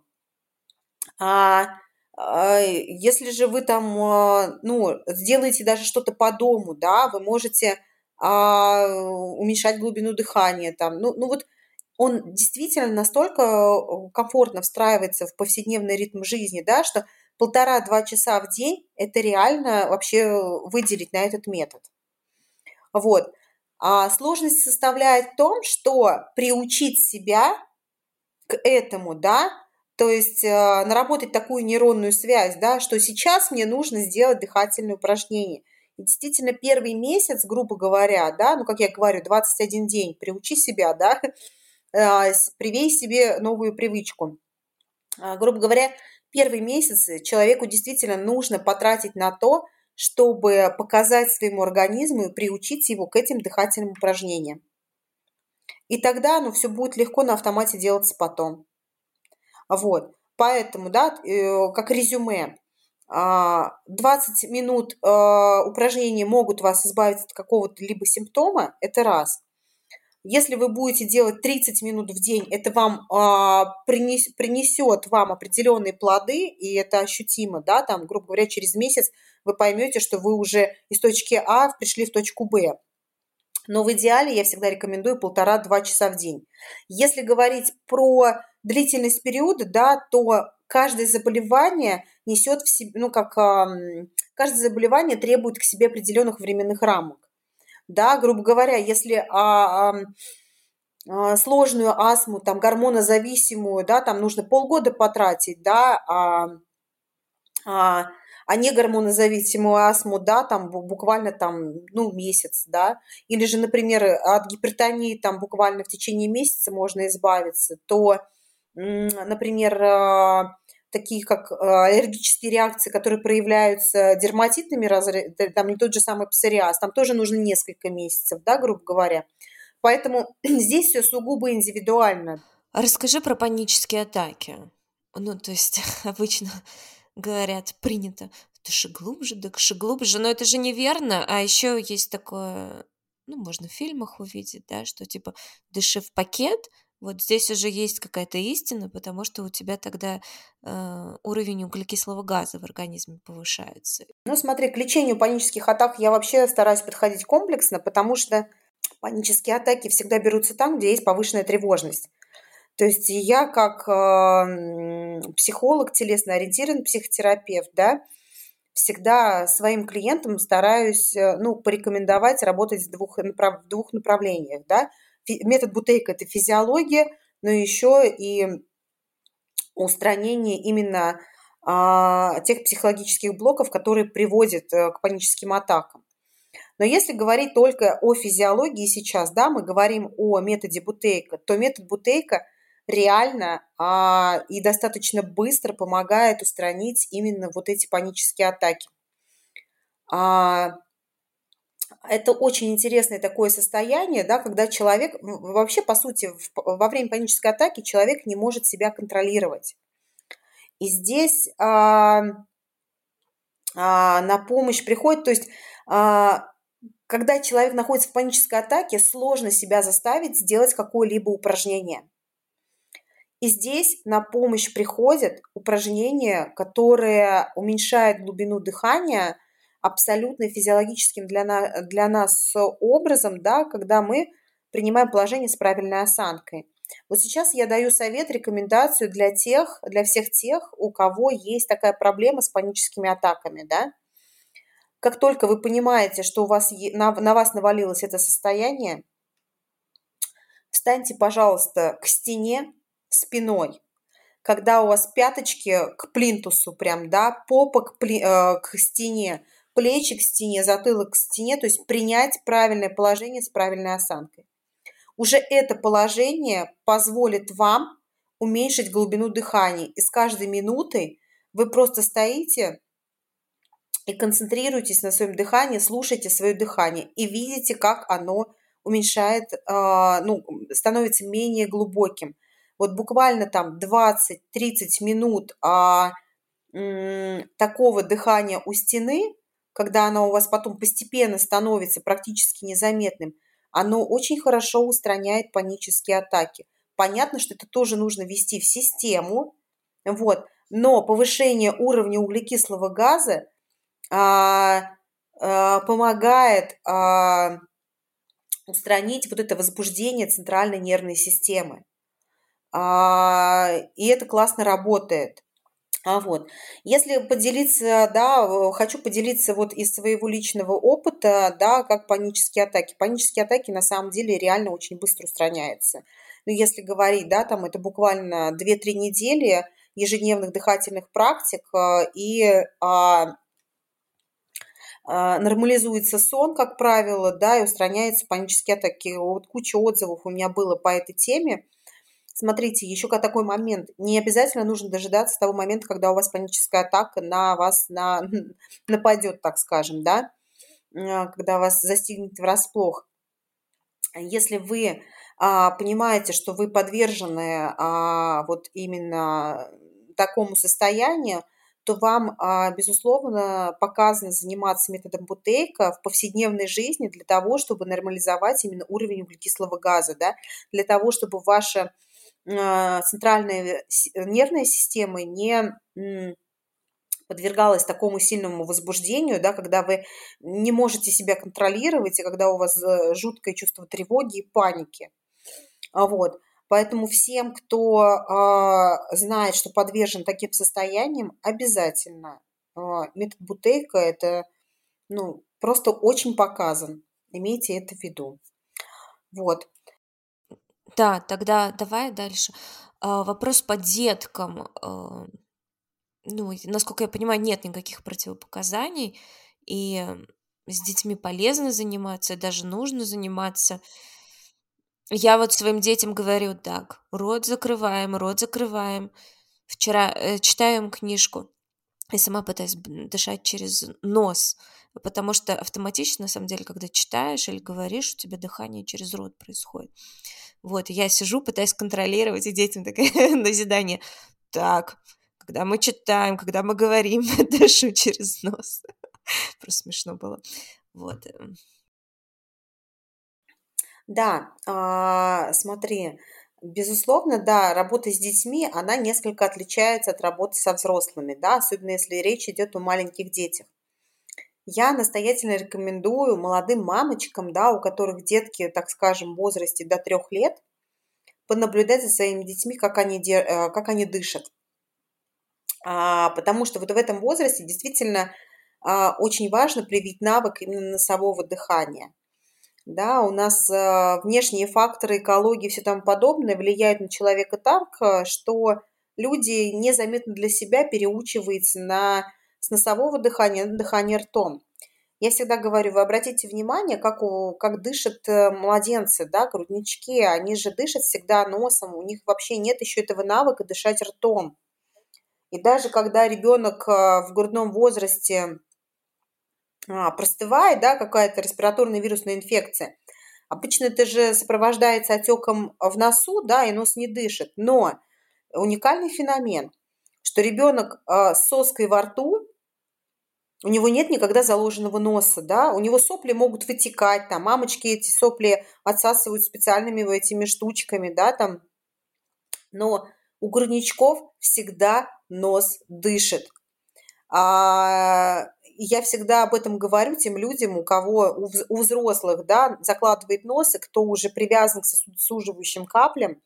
[SPEAKER 2] А, а если же вы там, а, ну, сделаете даже что-то по дому, да, вы можете а, уменьшать глубину дыхания, там, ну, ну вот он действительно настолько э, комфортно встраивается в повседневный ритм жизни, да, что полтора-два часа в день – это реально вообще выделить на этот метод. Вот. А сложность составляет в том, что приучить себя к этому, да, то есть э, наработать такую нейронную связь, да, что сейчас мне нужно сделать дыхательное упражнение. И действительно, первый месяц, грубо говоря, да, ну, как я говорю, 21 день, приучи себя, да, а, привей себе новую привычку. А, грубо говоря, первые месяцы человеку действительно нужно потратить на то, чтобы показать своему организму и приучить его к этим дыхательным упражнениям. И тогда ну, все будет легко на автомате делаться потом. Вот. Поэтому, да, э, как резюме, 20 а, минут упражнений могут вас избавить от какого-то либо симптома, это раз. Если вы будете делать 30 минут в день, это вам а, принес, принесет вам определенные плоды, и это ощутимо, да, там, грубо говоря, через месяц вы поймете, что вы уже из точки А пришли в точку Б. Но в идеале я всегда рекомендую полтора-два часа в день. Если говорить про длительность периода, да, то каждое заболевание несет в себе, ну, как каждое заболевание требует к себе определенных временных рамок да, грубо говоря, если а, а, сложную астму, там, гормонозависимую, да, там нужно полгода потратить, да, а, а, а не гормонозависимую астму, да, там буквально там, ну, месяц, да, или же, например, от гипертонии там буквально в течение месяца можно избавиться, то, например, а, такие как э, аллергические реакции, которые проявляются дерматитными там не тот же самый псориаз, там тоже нужно несколько месяцев, да, грубо говоря. Поэтому здесь все сугубо индивидуально.
[SPEAKER 1] А расскажи про панические атаки. Ну, то есть обычно говорят, принято, дыши глубже, дыши глубже, но это же неверно, а еще есть такое, ну, можно в фильмах увидеть, да, что типа дыши в пакет, вот здесь уже есть какая-то истина, потому что у тебя тогда э, уровень углекислого газа в организме повышается.
[SPEAKER 2] Ну, смотри, к лечению панических атак я вообще стараюсь подходить комплексно, потому что панические атаки всегда берутся там, где есть повышенная тревожность. То есть я как э, психолог, телесно ориентированный психотерапевт, да, всегда своим клиентам стараюсь, э, ну, порекомендовать работать в двух, направ, в двух направлениях, да, метод Бутейка – это физиология, но еще и устранение именно а, тех психологических блоков, которые приводят а, к паническим атакам. Но если говорить только о физиологии сейчас, да, мы говорим о методе Бутейка, то метод Бутейка реально а, и достаточно быстро помогает устранить именно вот эти панические атаки. А, это очень интересное такое состояние, да, когда человек, вообще, по сути, во время панической атаки человек не может себя контролировать. И здесь а, а, на помощь приходит, то есть а, когда человек находится в панической атаке, сложно себя заставить сделать какое-либо упражнение. И здесь на помощь приходят упражнения, которые уменьшают глубину дыхания абсолютно физиологическим для, на, для нас образом, да, когда мы принимаем положение с правильной осанкой. Вот сейчас я даю совет, рекомендацию для тех, для всех тех, у кого есть такая проблема с паническими атаками, да. Как только вы понимаете, что у вас, на, на вас навалилось это состояние, встаньте, пожалуйста, к стене спиной. Когда у вас пяточки к плинтусу прям, да, попа к, пли, э, к стене, плечи к стене, затылок к стене, то есть принять правильное положение с правильной осанкой уже это положение позволит вам уменьшить глубину дыхания. И с каждой минутой вы просто стоите и концентрируетесь на своем дыхании, слушайте свое дыхание и видите, как оно уменьшает, а, ну, становится менее глубоким. Вот буквально там 20-30 минут а, такого дыхания у стены, когда оно у вас потом постепенно становится практически незаметным – оно очень хорошо устраняет панические атаки. Понятно, что это тоже нужно ввести в систему, вот, но повышение уровня углекислого газа а, а, помогает а, устранить вот это возбуждение центральной нервной системы. А, и это классно работает. А вот, если поделиться, да, хочу поделиться вот из своего личного опыта, да, как панические атаки. Панические атаки на самом деле реально очень быстро устраняются. Ну, если говорить, да, там это буквально 2-3 недели ежедневных дыхательных практик, э, и а, а, нормализуется сон, как правило, да, и устраняются панические атаки. Вот куча отзывов у меня было по этой теме. Смотрите, еще такой момент. Не обязательно нужно дожидаться того момента, когда у вас паническая атака на вас на, нападет, так скажем, да, а, когда вас застигнет врасплох. Если вы а, понимаете, что вы подвержены а, вот именно такому состоянию, то вам, а, безусловно, показано заниматься методом Бутейка в повседневной жизни для того, чтобы нормализовать именно уровень углекислого газа, да, для того, чтобы ваша а, центральная нервная система не подвергалась такому сильному возбуждению, да, когда вы не можете себя контролировать, и когда у вас э, жуткое чувство тревоги и паники. А вот. Поэтому всем, кто э, знает, что подвержен таким состояниям, обязательно э, метод Бутейка это ну, просто очень показан. Имейте это в виду. Вот.
[SPEAKER 1] Да, тогда давай дальше. А, вопрос по деткам. А, ну, насколько я понимаю, нет никаких противопоказаний, и с детьми полезно заниматься, даже нужно заниматься. Я вот своим детям говорю так, рот закрываем, рот закрываем. Вчера э, читаем книжку, и сама пытаюсь дышать через нос, потому что автоматически, на самом деле, когда читаешь или говоришь, у тебя дыхание через рот происходит. Вот, я сижу, пытаюсь контролировать, и детям такое назидание. Так, когда мы читаем, когда мы говорим, дышу через нос. Просто смешно было. Вот. Эм.
[SPEAKER 2] Да, а, смотри, безусловно, да, работа с детьми, она несколько отличается от работы со взрослыми, да, особенно если речь идет о маленьких детях. Я настоятельно рекомендую молодым мамочкам, да, у которых детки, так скажем, в возрасте до трех лет, понаблюдать за своими детьми, как они, э, как они дышат. А, потому что вот в этом возрасте действительно а, очень важно привить навык именно носового дыхания. Да, у нас а, внешние факторы, экологии и все тому подобное влияют на человека так, что люди незаметно для себя переучиваются на с носового дыхания на дыхание ртом. Я всегда говорю, вы обратите внимание, как, у, как дышат э, младенцы, да, груднички, они же дышат всегда носом, у них вообще нет еще этого навыка дышать ртом. И даже когда ребенок э, в грудном возрасте а, простывает, да, какая-то респираторная вирусная инфекция, обычно это же сопровождается отеком в носу, да, и нос не дышит. Но уникальный феномен, что ребенок э, с соской во рту у него нет никогда заложенного носа, да, у него сопли могут вытекать, там, мамочки эти сопли отсасывают специальными этими штучками, да, там, но у грудничков всегда нос дышит. А, я всегда об этом говорю тем людям, у кого, у взрослых, да, закладывает нос, и кто уже привязан к сосудосуживающим каплям,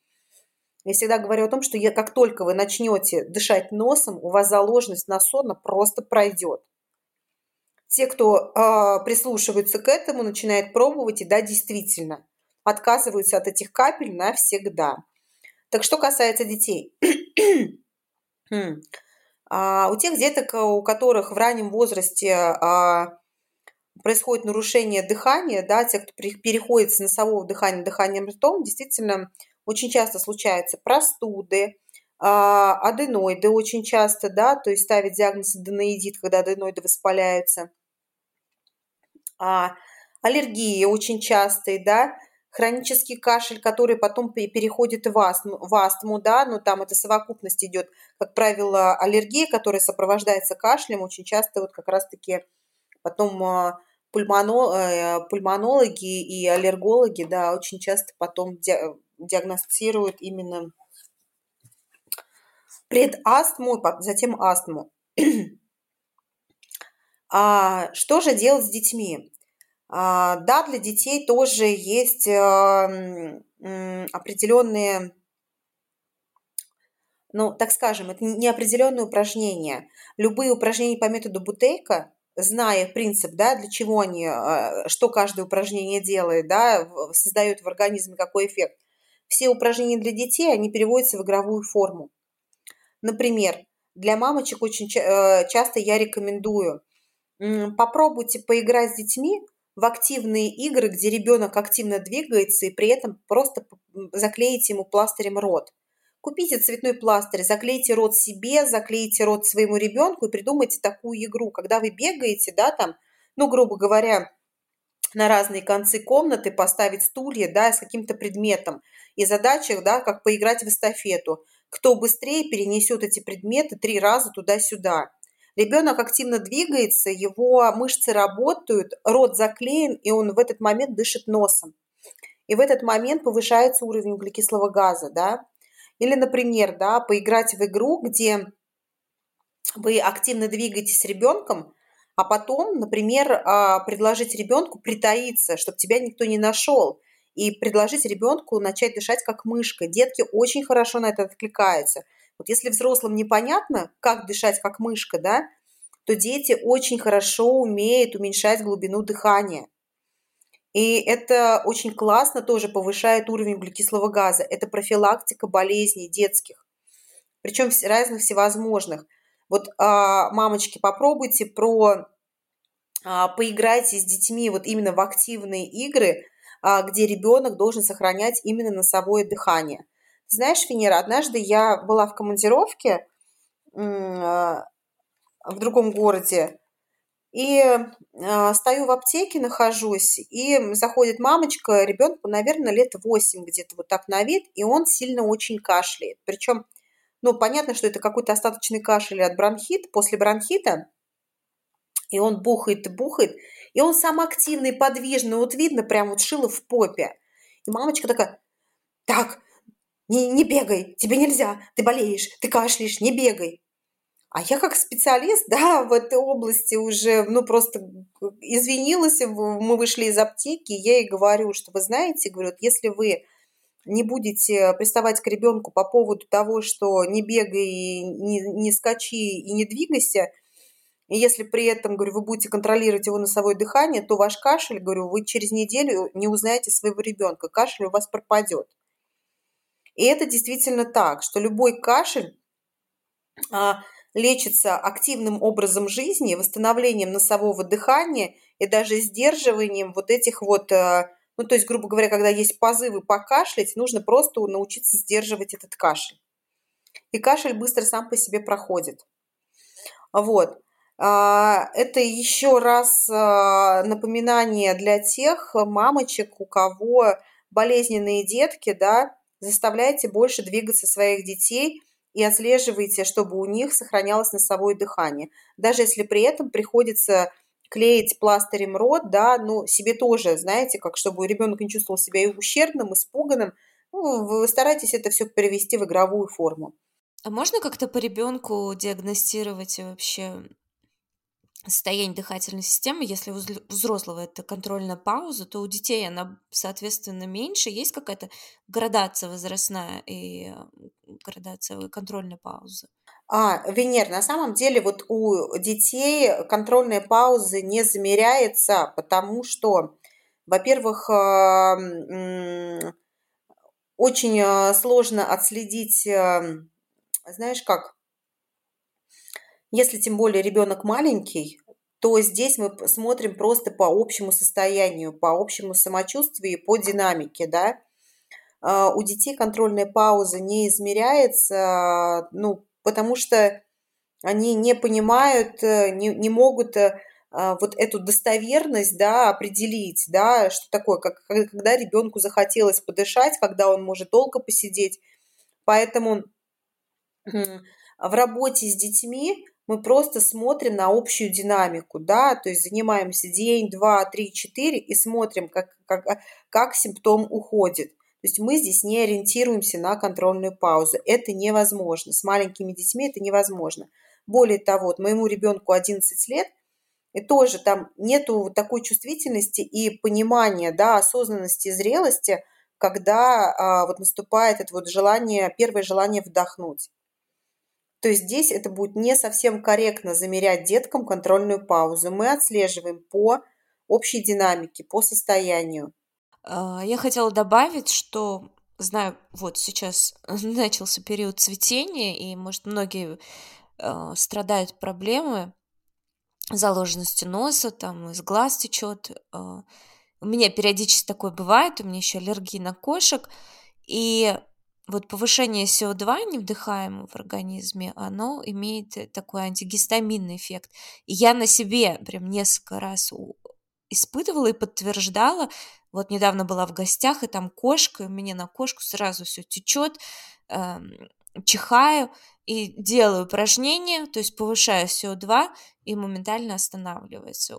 [SPEAKER 2] я всегда говорю о том, что я, как только вы начнете дышать носом, у вас заложенность на сон просто пройдет. Те, кто э, прислушиваются к этому, начинают пробовать, и да, действительно, отказываются от этих капель навсегда. Так что касается детей. А, у тех деток, у которых в раннем возрасте а, происходит нарушение дыхания, да, те, кто переходит с носового дыхания на дыхание ртом, действительно очень часто случаются простуды, а, аденоиды очень часто, да, то есть ставить диагноз аденоидит, когда аденоиды воспаляются. А, аллергии очень частые, да, хронический кашель, который потом переходит в астму, в астму, да, но там это совокупность идет, как правило, аллергия, которая сопровождается кашлем, очень часто вот как раз-таки потом а, пульмоно, э, пульмонологи и аллергологи, да, очень часто потом диагностируют именно предастму, затем астму. А что же делать с детьми? А, да, для детей тоже есть э, определенные, ну, так скажем, это не определенные упражнения. Любые упражнения по методу Бутейка, зная принцип, да, для чего они, э, что каждое упражнение делает, да, создает в организме какой эффект, все упражнения для детей, они переводятся в игровую форму. Например, для мамочек очень э, часто я рекомендую попробуйте поиграть с детьми в активные игры, где ребенок активно двигается и при этом просто заклеите ему пластырем рот. Купите цветной пластырь, заклейте рот себе, заклейте рот своему ребенку и придумайте такую игру, когда вы бегаете, да, там, ну, грубо говоря, на разные концы комнаты поставить стулья, да, с каким-то предметом. И задача, да, как поиграть в эстафету. Кто быстрее перенесет эти предметы три раза туда-сюда. Ребенок активно двигается, его мышцы работают, рот заклеен, и он в этот момент дышит носом. И в этот момент повышается уровень углекислого газа, да. Или, например, да, поиграть в игру, где вы активно двигаетесь с ребенком, а потом, например, а, предложить ребенку притаиться, чтобы тебя никто не нашел, и предложить ребенку начать дышать как мышка. Детки очень хорошо на это откликаются – вот если взрослым непонятно, как дышать как мышка, да, то дети очень хорошо умеют уменьшать глубину дыхания. И это очень классно тоже повышает уровень углекислого газа. Это профилактика болезней детских, причем разных всевозможных. Вот, а, мамочки, попробуйте про а, поиграйте с детьми вот именно в активные игры, а, где ребенок должен сохранять именно носовое дыхание. Знаешь, Венера, однажды я была в командировке а, в другом городе, и э, стою в аптеке, нахожусь, и заходит мамочка, ребенку, наверное, лет 8 где-то вот так на вид, и он сильно очень кашляет. Причем, ну, понятно, что это какой-то остаточный кашель от бронхит, после бронхита, и он бухает и бухает, и он сам активный, подвижный, вот видно, прям вот шило в попе. И мамочка такая, так, не, не бегай, тебе нельзя, ты болеешь, ты кашляешь, не бегай. А я как специалист, да, в этой области уже, ну, просто извинилась, мы вышли из аптеки, я ей говорю, что вы знаете, говорю, если вы не будете приставать к ребенку по поводу того, что не бегай, не, не скачи и не двигайся, и если при этом, говорю, вы будете контролировать его носовое дыхание, то ваш кашель, говорю, вы через неделю не узнаете своего ребенка, кашель у вас пропадет. И это действительно так, что любой кашель а, лечится активным образом жизни, восстановлением носового дыхания и даже сдерживанием вот этих вот, а, ну то есть, грубо говоря, когда есть позывы покашлять, нужно просто научиться сдерживать этот кашель. И кашель быстро сам по себе проходит. Вот. А, это еще раз а, напоминание для тех мамочек, у кого болезненные детки, да, заставляйте больше двигаться своих детей, и отслеживайте, чтобы у них сохранялось носовое дыхание. Даже если при этом приходится клеить пластырем рот, да, ну, себе тоже, знаете, как чтобы ребенок не чувствовал себя и ущербным, испуганным, ну, вы старайтесь это все перевести в игровую форму.
[SPEAKER 1] А можно как-то по ребенку диагностировать вообще состояние дыхательной системы, если у взрослого это контрольная пауза, то у детей она, соответственно, меньше. Есть какая-то градация возрастная и градация контрольной паузы?
[SPEAKER 2] А, Венер, на самом деле вот у детей контрольная пауза не замеряется, потому что, во-первых, а, очень а, сложно отследить, знаешь как, если тем более ребенок маленький, то здесь мы смотрим просто по общему состоянию, по общему самочувствию, по динамике, да. А, у детей контрольная пауза не измеряется, ну, потому что они не понимают, э, не, не могут э, а, вот эту достоверность, да, определить, да, что такое, как, когда ребенку захотелось подышать, когда он может долго посидеть. Поэтому в работе с детьми мы просто смотрим на общую динамику, да, то есть занимаемся день, два, три, четыре и смотрим, как, как, как симптом уходит. То есть мы здесь не ориентируемся на контрольную паузу. Это невозможно. С маленькими детьми это невозможно. Более того, вот моему ребенку 11 лет, и тоже там нету такой чувствительности и понимания, да, осознанности зрелости, когда а, вот наступает это вот желание, первое желание вдохнуть. То здесь это будет не совсем корректно замерять деткам контрольную паузу. Мы отслеживаем по общей динамике, по состоянию.
[SPEAKER 1] А, я хотела добавить, что знаю, вот сейчас начался период цветения, и, может, многие э, страдают проблемы заложенности носа, там из глаз течет. Э, у меня периодически такое бывает, у меня еще аллергия на кошек, и вот повышение СО2 невдыхаемого в организме, оно имеет э, такой антигистаминный эффект. И я на себе прям несколько раз испытывала и подтверждала. Вот недавно была в гостях, и там кошка, и мне на кошку сразу все течет, эм, чихаю и делаю упражнения, то есть повышаю СО2 и моментально останавливается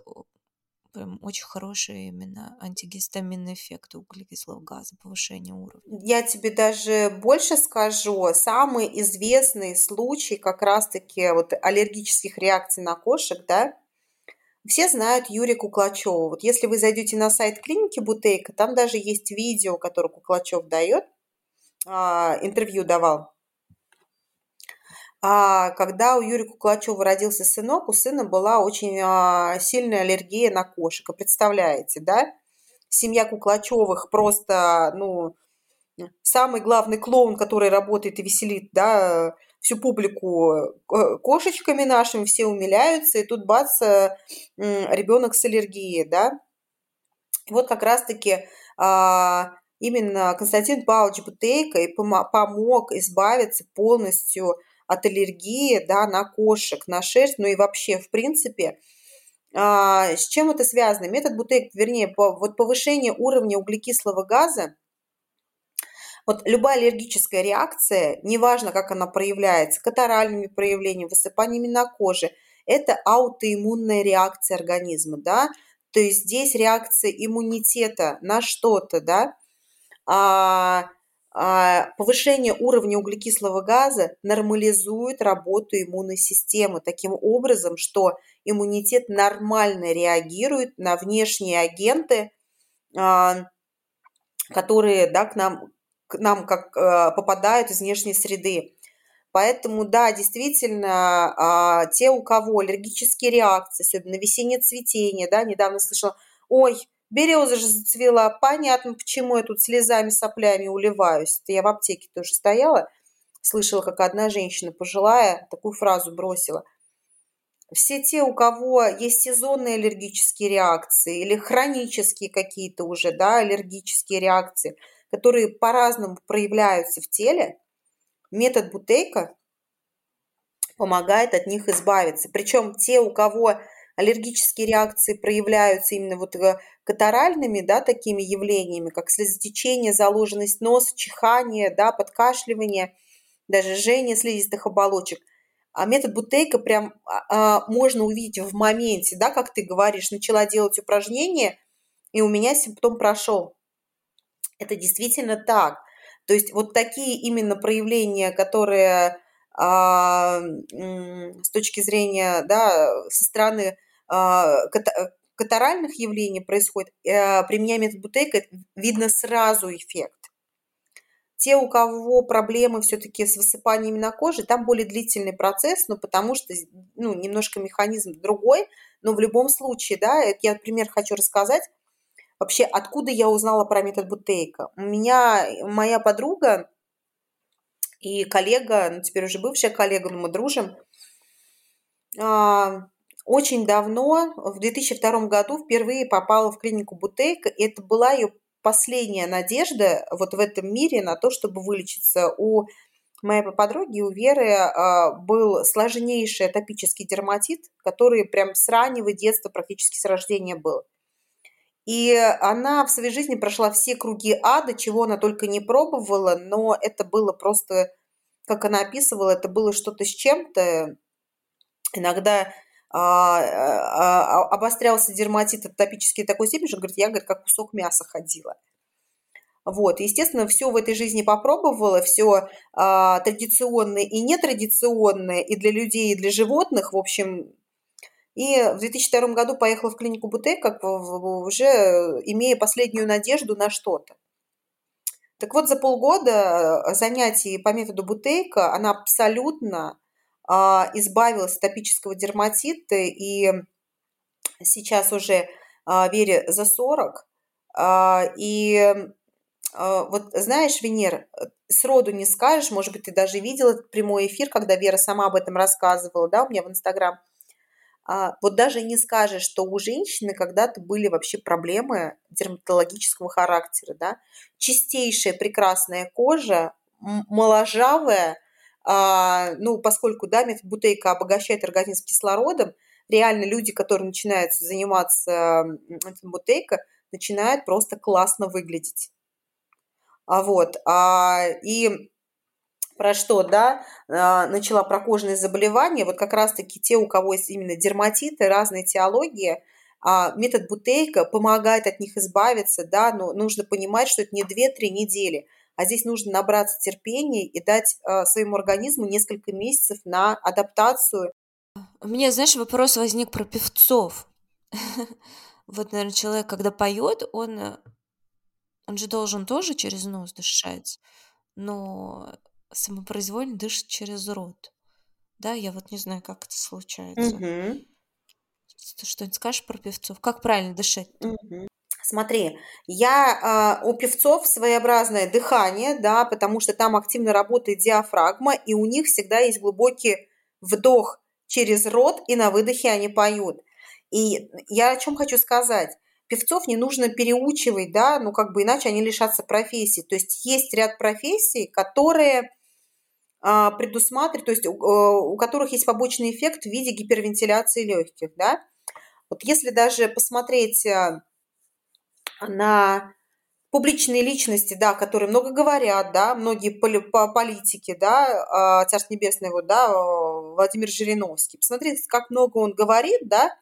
[SPEAKER 1] прям очень хороший именно антигистаминный эффект углекислого газа, повышение уровня.
[SPEAKER 2] Я тебе даже больше скажу, самый известный случай как раз-таки вот аллергических реакций на кошек, да, все знают Юрия Куклачева. Вот если вы зайдете на сайт клиники Бутейка, там даже есть видео, которое Куклачев дает, а, интервью давал. А когда у Юрия Куклачева родился сынок, у сына была очень а, сильная аллергия на кошек. И представляете, да? Семья Куклачевых просто, ну, самый главный клоун, который работает и веселит, да, всю публику э, кошечками нашими, все умиляются, и тут бац, э, ребенок с аллергией, да. Вот как раз-таки а, именно Константин Павлович Бутейко и помог избавиться полностью от аллергии да, на кошек, на шерсть, ну и вообще, в принципе, а, с чем это связано? Метод Бутейк, вернее, по, вот повышение уровня углекислого газа, вот любая аллергическая реакция, неважно, как она проявляется, катаральными проявлениями, высыпаниями на коже, это аутоиммунная реакция организма, да, то есть здесь реакция иммунитета на что-то, да, а, повышение уровня углекислого газа нормализует работу иммунной системы таким образом, что иммунитет нормально реагирует на внешние агенты, а, которые да, к, нам, к нам как а, попадают из внешней среды. Поэтому, да, действительно, те, у кого аллергические реакции, особенно весеннее цветение, да, недавно слышала, ой, Береза же зацвела. Понятно, почему я тут слезами, соплями уливаюсь. Это я в аптеке тоже стояла, слышала, как одна женщина пожилая такую фразу бросила. Все те, у кого есть сезонные аллергические реакции или хронические какие-то уже, да, аллергические реакции, которые по-разному проявляются в теле, метод Бутейка помогает от них избавиться. Причем те, у кого аллергические реакции проявляются именно вот э, катаральными, да, такими явлениями, как слезотечение, заложенность носа, чихание, да, подкашливание, даже жжение слизистых оболочек. А метод Бутейка прям а, а, можно увидеть в моменте, да, как ты говоришь, начала делать упражнения, и у меня симптом прошел. Это действительно так. То есть вот такие именно проявления, которые с точки зрения, да, со стороны а, катаральных явлений происходит, а, применяя метод Бутейка, видно сразу эффект. Те, у кого проблемы все-таки с высыпаниями на коже, там более длительный процесс, но потому что ну, немножко механизм другой, но в любом случае, да, я пример хочу рассказать. Вообще, откуда я узнала про метод Бутейка? У меня моя подруга и коллега, ну теперь уже бывшая коллега, но мы дружим, а, очень давно, в 2002 году, впервые попала в клинику Бутейка, и это была ее последняя надежда вот в этом мире на то, чтобы вылечиться. У моей подруги, у Веры а, был сложнейший атопический дерматит, который прям с раннего детства, практически с рождения был. И она в своей жизни прошла все круги ада, чего она только не пробовала, но это было просто, как она описывала, это было что-то с чем-то. Иногда а, а, а, обострялся дерматит атопический такой степени, что, говорит, я, говорит, как кусок мяса ходила. Вот, естественно, все в этой жизни попробовала, все а, традиционное и нетрадиционное и для людей, и для животных, в общем. И в 2002 году поехала в клинику Буте, как уже имея последнюю надежду на что-то. Так вот, за полгода занятий по методу Бутейка она абсолютно а, избавилась от топического дерматита, и сейчас уже а, Вере за 40. А, и вот знаешь, Венер, сроду не скажешь, может быть, ты даже видел этот прямой эфир, когда Вера сама об этом рассказывала, да, у меня в Инстаграм. Вот даже не скажешь, что у женщины когда-то были вообще проблемы дерматологического характера, да. Чистейшая прекрасная кожа, моложавая, а, ну, поскольку, да, Бутейка обогащает организм кислородом, реально люди, которые начинают заниматься Бутейка, начинают просто классно выглядеть. А вот, а, и про что, да, а, начала про кожные заболевания, вот как раз-таки те, у кого есть именно дерматиты, разные теологии, а, метод Бутейка помогает от них избавиться, да, но нужно понимать, что это не 2-3 недели – а здесь нужно набраться терпения и дать э, своему организму несколько месяцев на адаптацию.
[SPEAKER 1] У меня, знаешь, вопрос возник про певцов. Вот, наверное, человек, когда поет, он, э, он же должен тоже через нос дышать, но самопроизвольно дышит через рот. Да, я вот не знаю, как это случается. Угу. Ты что-нибудь скажешь про певцов? Как правильно дышать? Угу.
[SPEAKER 2] Смотри, я э, у певцов своеобразное дыхание, да, потому что там активно работает диафрагма, и у них всегда есть глубокий вдох через рот, и на выдохе они поют. И я о чем хочу сказать. Певцов не нужно переучивать, да, ну как бы иначе они лишатся профессии. То есть есть ряд профессий, которые э, предусматривают, то есть у, э, у которых есть побочный эффект в виде гипервентиляции легких, да. Вот если даже посмотреть на публичные личности, да, которые много говорят, да, многие политики, да, а, Царство Небесное, вот, да, Владимир Жириновский. Посмотрите, как много он говорит, да,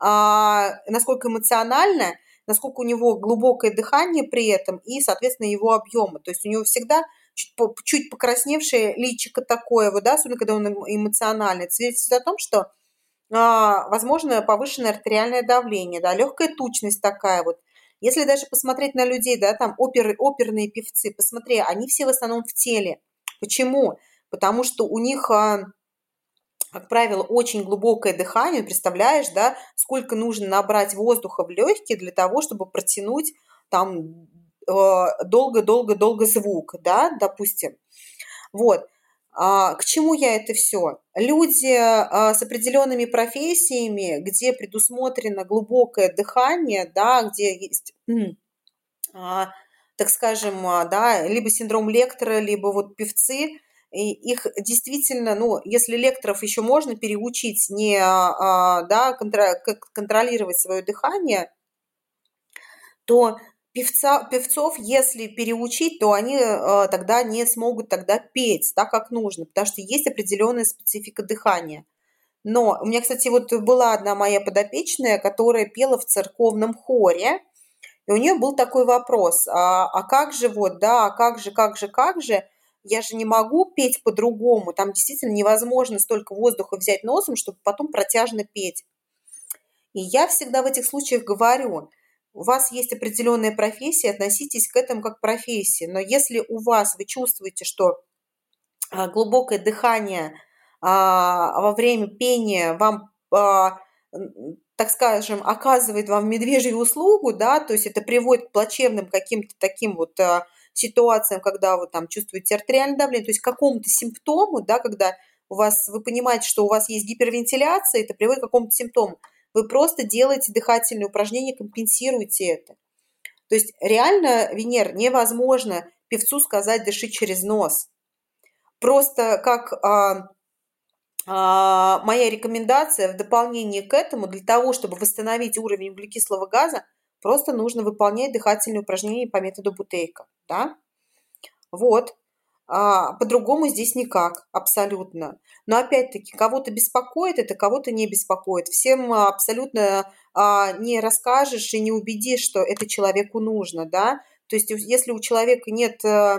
[SPEAKER 2] а, насколько эмоционально, насколько у него глубокое дыхание при этом и, соответственно, его объемы. То есть у него всегда чуть, чуть покрасневшее личико такое, вот, да, особенно когда он эмоциональный. Свидетельствует о том, что а, возможно повышенное артериальное давление, да, легкая тучность такая вот, если даже посмотреть на людей, да, там опер, оперные певцы, посмотри, они все в основном в теле. Почему? Потому что у них, а, как правило, очень глубокое дыхание, представляешь, да, сколько нужно набрать воздуха в легкие для того, чтобы протянуть там долго-долго-долго звук, да, допустим. Вот. А, к чему я это все? Люди а, с определенными профессиями, где предусмотрено глубокое дыхание, да, где есть, а, так скажем, да, либо синдром лектора, либо вот певцы, и их действительно, ну, если лекторов еще можно переучить не, да, контролировать свое дыхание, то певца, певцов, если переучить, то они э, тогда не смогут тогда петь так, как нужно, потому что есть определенная специфика дыхания. Но у меня, кстати, вот была одна моя подопечная, которая пела в церковном хоре, и у нее был такой вопрос, а, а как же вот, да, а как же, как же, как же, я же не могу петь по-другому, там действительно невозможно столько воздуха взять носом, чтобы потом протяжно петь. И я всегда в этих случаях говорю, у вас есть определенная профессия, относитесь к этому как к профессии, но если у вас, вы чувствуете, что а, глубокое дыхание а, во время пения вам а, так скажем, оказывает вам медвежью услугу, да, то есть это приводит к плачевным каким-то таким вот а, ситуациям, когда вы там чувствуете артериальное давление, то есть к какому-то симптому, да, когда у вас, вы понимаете, что у вас есть гипервентиляция, это приводит к какому-то симптому. Вы просто делаете дыхательные упражнения, компенсируете это. То есть реально, Венер, невозможно певцу сказать «дыши через нос». Просто как а, а, моя рекомендация в дополнение к этому, для того, чтобы восстановить уровень углекислого газа, просто нужно выполнять дыхательные упражнения по методу Бутейка. Да? Вот. А, по-другому здесь никак, абсолютно. Но опять-таки, кого-то беспокоит это, кого-то не беспокоит. Всем абсолютно а, не расскажешь и не убедишь, что это человеку нужно, да. То есть, если у человека нет, э,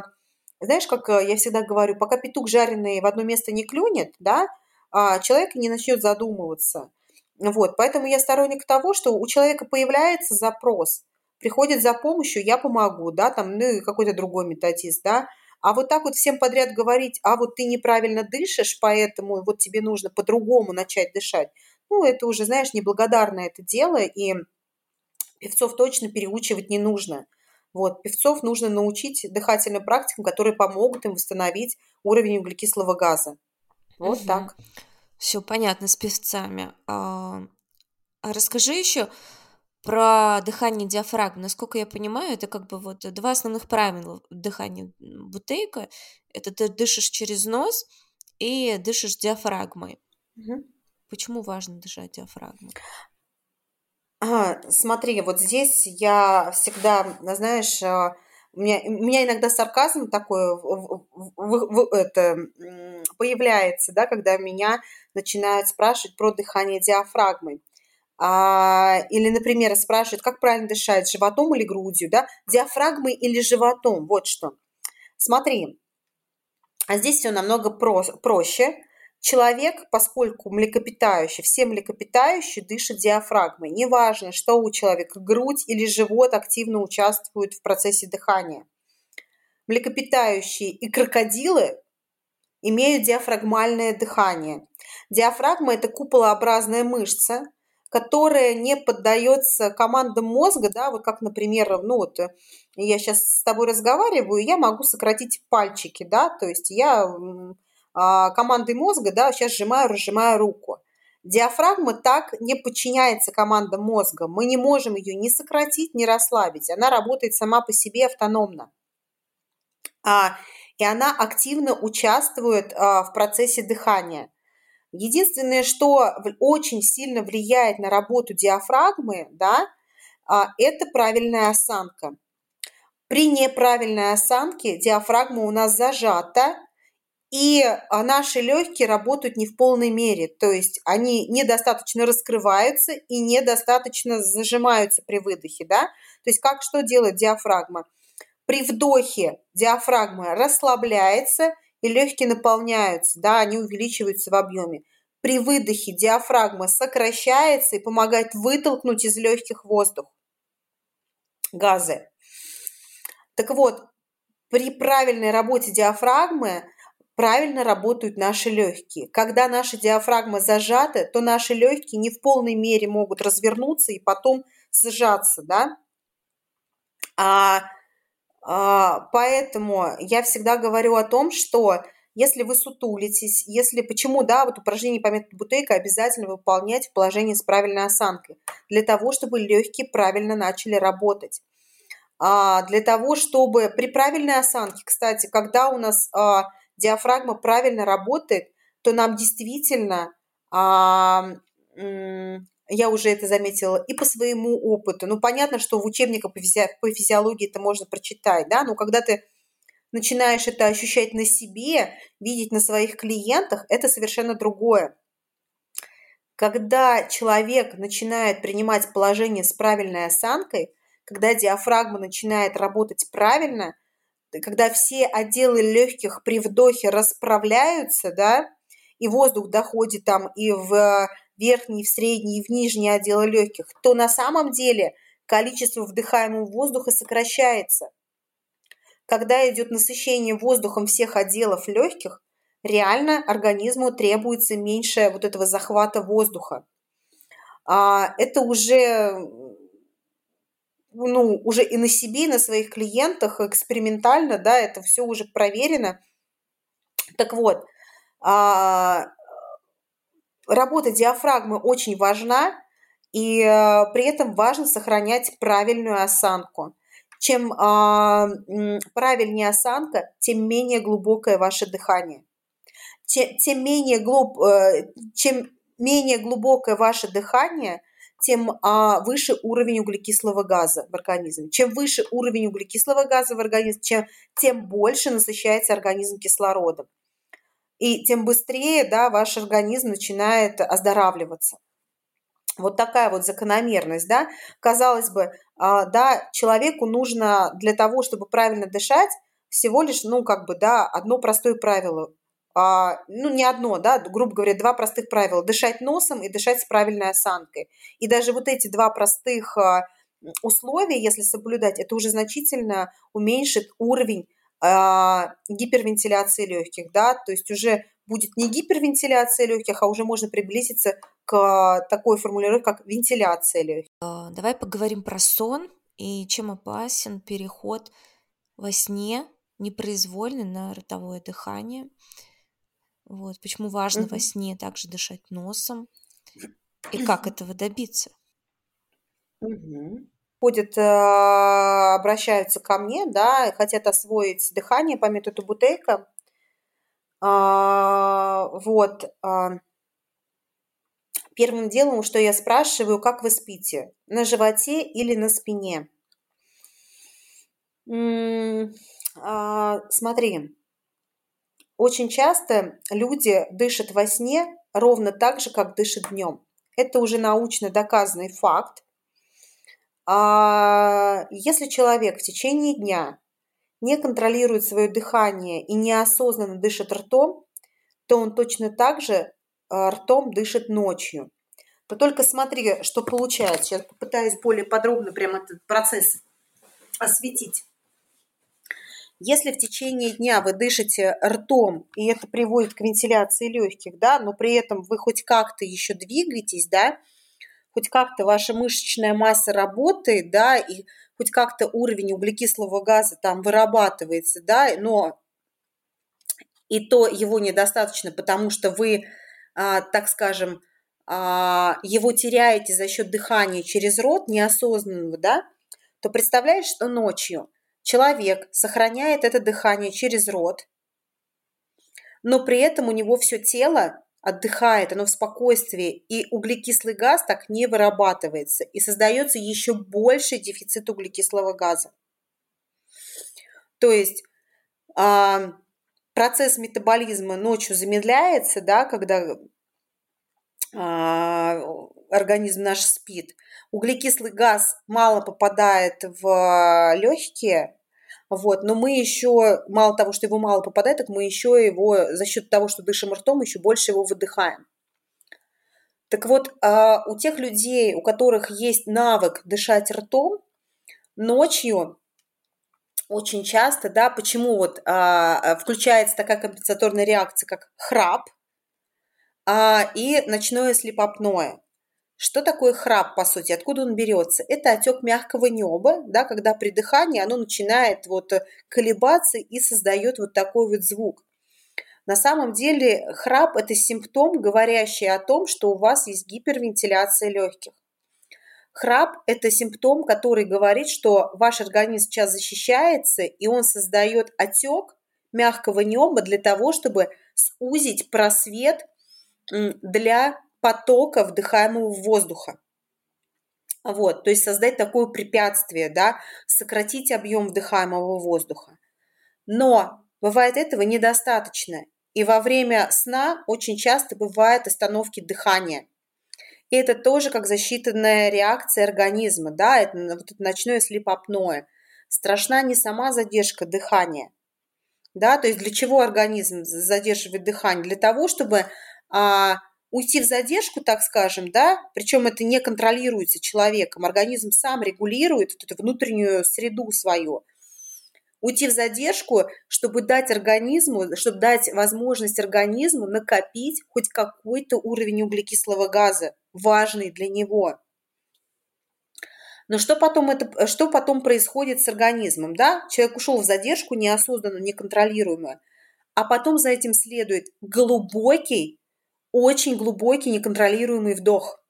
[SPEAKER 2] знаешь, как э, я всегда говорю, пока петух жареный в одно место не клюнет, да, а человек не начнет задумываться. Вот, поэтому я сторонник того, что у человека появляется запрос, приходит за помощью, я помогу, да, там, ну и какой-то другой методист, да, а вот так вот всем подряд говорить, а вот ты неправильно дышишь, поэтому вот тебе нужно по-другому начать дышать, ну, это уже, знаешь, неблагодарное это дело, и певцов точно переучивать не нужно. Вот, певцов нужно научить дыхательным практикам, которые помогут им восстановить уровень углекислого газа. Вот угу. так.
[SPEAKER 1] Все понятно с певцами. А, а расскажи еще про дыхание диафрагмы. Насколько я понимаю, это как бы вот два основных правила дыхания бутейка. Это ты дышишь через нос и дышишь диафрагмой. Угу. Почему важно дышать диафрагмой?
[SPEAKER 2] А, смотри, вот здесь я всегда, знаешь, а, у меня, у меня иногда сарказм такой в, в, в, это, появляется, да, когда меня начинают спрашивать про дыхание диафрагмой. А, или, например, спрашивают, как правильно дышать, животом или грудью, да, диафрагмой или животом, вот что. Смотри, а здесь все намного про проще. Человек, поскольку млекопитающий, все млекопитающие дышат диафрагмой. Неважно, что у человека, грудь или живот активно участвуют в процессе дыхания. Млекопитающие и крокодилы имеют диафрагмальное дыхание. Диафрагма – это куполообразная мышца, которая не поддается командам мозга, да, вот как, например, ну вот я сейчас с тобой разговариваю, я могу сократить пальчики, да, то есть я а, командой мозга, да, сейчас сжимаю, разжимаю руку. Диафрагма так не подчиняется командам мозга. Мы не можем ее ни сократить, ни расслабить. Она работает сама по себе автономно. А, и она активно участвует а, в процессе дыхания. Единственное, что очень сильно влияет на работу диафрагмы, да, а, это правильная осанка. При неправильной осанке диафрагма у нас зажата, и а, наши легкие работают не в полной мере, то есть они недостаточно раскрываются и недостаточно зажимаются при выдохе, да? То есть как что делает диафрагма? При вдохе диафрагма расслабляется и легкие наполняются, да, они увеличиваются в объеме. При выдохе диафрагма сокращается и помогает вытолкнуть из легких воздух, газы. Так вот, при правильной работе диафрагмы правильно работают наши легкие. Когда наша диафрагма зажата, то наши легкие не в полной мере могут развернуться и потом сжаться, да. А, поэтому я всегда говорю о том, что если вы сутулитесь, если почему, да, вот упражнение по методу Бутейка обязательно выполнять в положении с правильной осанкой, для того, чтобы легкие правильно начали работать. А, для того, чтобы при правильной осанке, кстати, когда у нас а, диафрагма правильно работает, то нам действительно а, я уже это заметила и по своему опыту. Ну, понятно, что в учебниках по, физи- по физиологии это можно прочитать, да, но когда ты начинаешь это ощущать на себе, видеть на своих клиентах, это совершенно другое. Когда человек начинает принимать положение с правильной осанкой, когда диафрагма начинает работать правильно, когда все отделы легких при вдохе расправляются, да, и воздух доходит там и в верхний, в средний и в нижний отделы легких, то на самом деле количество вдыхаемого воздуха сокращается. Когда идет насыщение воздухом всех отделов легких, реально организму требуется меньше вот этого захвата воздуха. А это уже ну, уже и на себе, и на своих клиентах экспериментально, да, это все уже проверено. Так вот, а, работа диафрагмы очень важна, и э, при этом важно сохранять правильную осанку. Чем а, правильнее осанка, тем менее глубокое ваше дыхание. Тем, менее глуб, э, чем менее глубокое ваше дыхание, тем а, выше уровень углекислого газа в организме. Чем выше уровень углекислого газа в организме, чем, тем больше насыщается организм кислородом. И тем быстрее да, ваш организм начинает оздоравливаться. Вот такая вот закономерность, да. Казалось бы, а, да, человеку нужно для того, чтобы правильно дышать, всего лишь, ну, как бы, да, одно простое правило. А, ну, не одно, да, грубо говоря, два простых правила. Дышать носом и дышать с правильной осанкой. И даже вот эти два простых а, условия, если соблюдать, это уже значительно уменьшит уровень гипервентиляции легких, да, то есть уже будет не гипервентиляция легких, а уже можно приблизиться к такой формулировке, как вентиляция легких.
[SPEAKER 1] Давай поговорим про сон и чем опасен переход во сне непроизвольный на ротовое дыхание. Вот, почему важно угу. во сне также дышать носом и как этого добиться.
[SPEAKER 2] Угу. Ходят, э, обращаются ко мне, да, хотят освоить дыхание по методу Бутейка. А, вот. А, первым делом, что я спрашиваю, как вы спите? На животе или на спине? А, смотри, очень часто люди дышат во сне ровно так же, как дышат днем. Это уже научно доказанный факт. А если человек в течение дня не контролирует свое дыхание и неосознанно дышит ртом, то он точно так же а, ртом дышит ночью. То только смотри, что получается. Сейчас попытаюсь более подробно прямо этот процесс осветить. Если в течение дня вы дышите ртом, и это приводит к вентиляции легких, да, но при этом вы хоть как-то еще двигаетесь, да, хоть как-то ваша мышечная масса работает, да, и хоть как-то уровень углекислого газа там вырабатывается, да, но и то его недостаточно, потому что вы, а, так скажем, а, его теряете за счет дыхания через рот неосознанного, да, то представляешь, что ночью Человек сохраняет это дыхание через рот, но при этом у него все тело отдыхает, оно в спокойствии, и углекислый газ так не вырабатывается, и создается еще больший дефицит углекислого газа. То есть а, процесс метаболизма ночью замедляется, да, когда а, организм наш спит. Углекислый газ мало попадает в легкие, вот, но мы еще, мало того, что его мало попадает, так мы еще его, за счет того, что дышим ртом, еще больше его выдыхаем. Так вот, а, у тех людей, у которых есть навык дышать ртом, ночью очень часто, да, почему вот а, включается такая компенсаторная реакция, как храп а, и ночное слепопное. Что такое храп, по сути? Откуда он берется? Это отек мягкого неба, да, когда при дыхании оно начинает вот колебаться и создает вот такой вот звук. На самом деле храп – это симптом, говорящий о том, что у вас есть гипервентиляция легких. Храп – это симптом, который говорит, что ваш организм сейчас защищается, и он создает отек мягкого неба для того, чтобы сузить просвет для потока вдыхаемого воздуха. Вот, то есть создать такое препятствие, да, сократить объем вдыхаемого воздуха. Но бывает этого недостаточно. И во время сна очень часто бывают остановки дыхания. И это тоже как защитная реакция организма, да, это вот это ночное слепопное. Страшна не сама задержка дыхания, да, то есть для чего организм задерживает дыхание? Для того, чтобы а, уйти в задержку, так скажем, да, причем это не контролируется человеком, организм сам регулирует вот эту внутреннюю среду свою. Уйти в задержку, чтобы дать организму, чтобы дать возможность организму накопить хоть какой-то уровень углекислого газа, важный для него. Но что потом, это, что потом происходит с организмом? Да? Человек ушел в задержку неосознанно, неконтролируемую, а потом за этим следует глубокий очень глубокий, неконтролируемый вдох.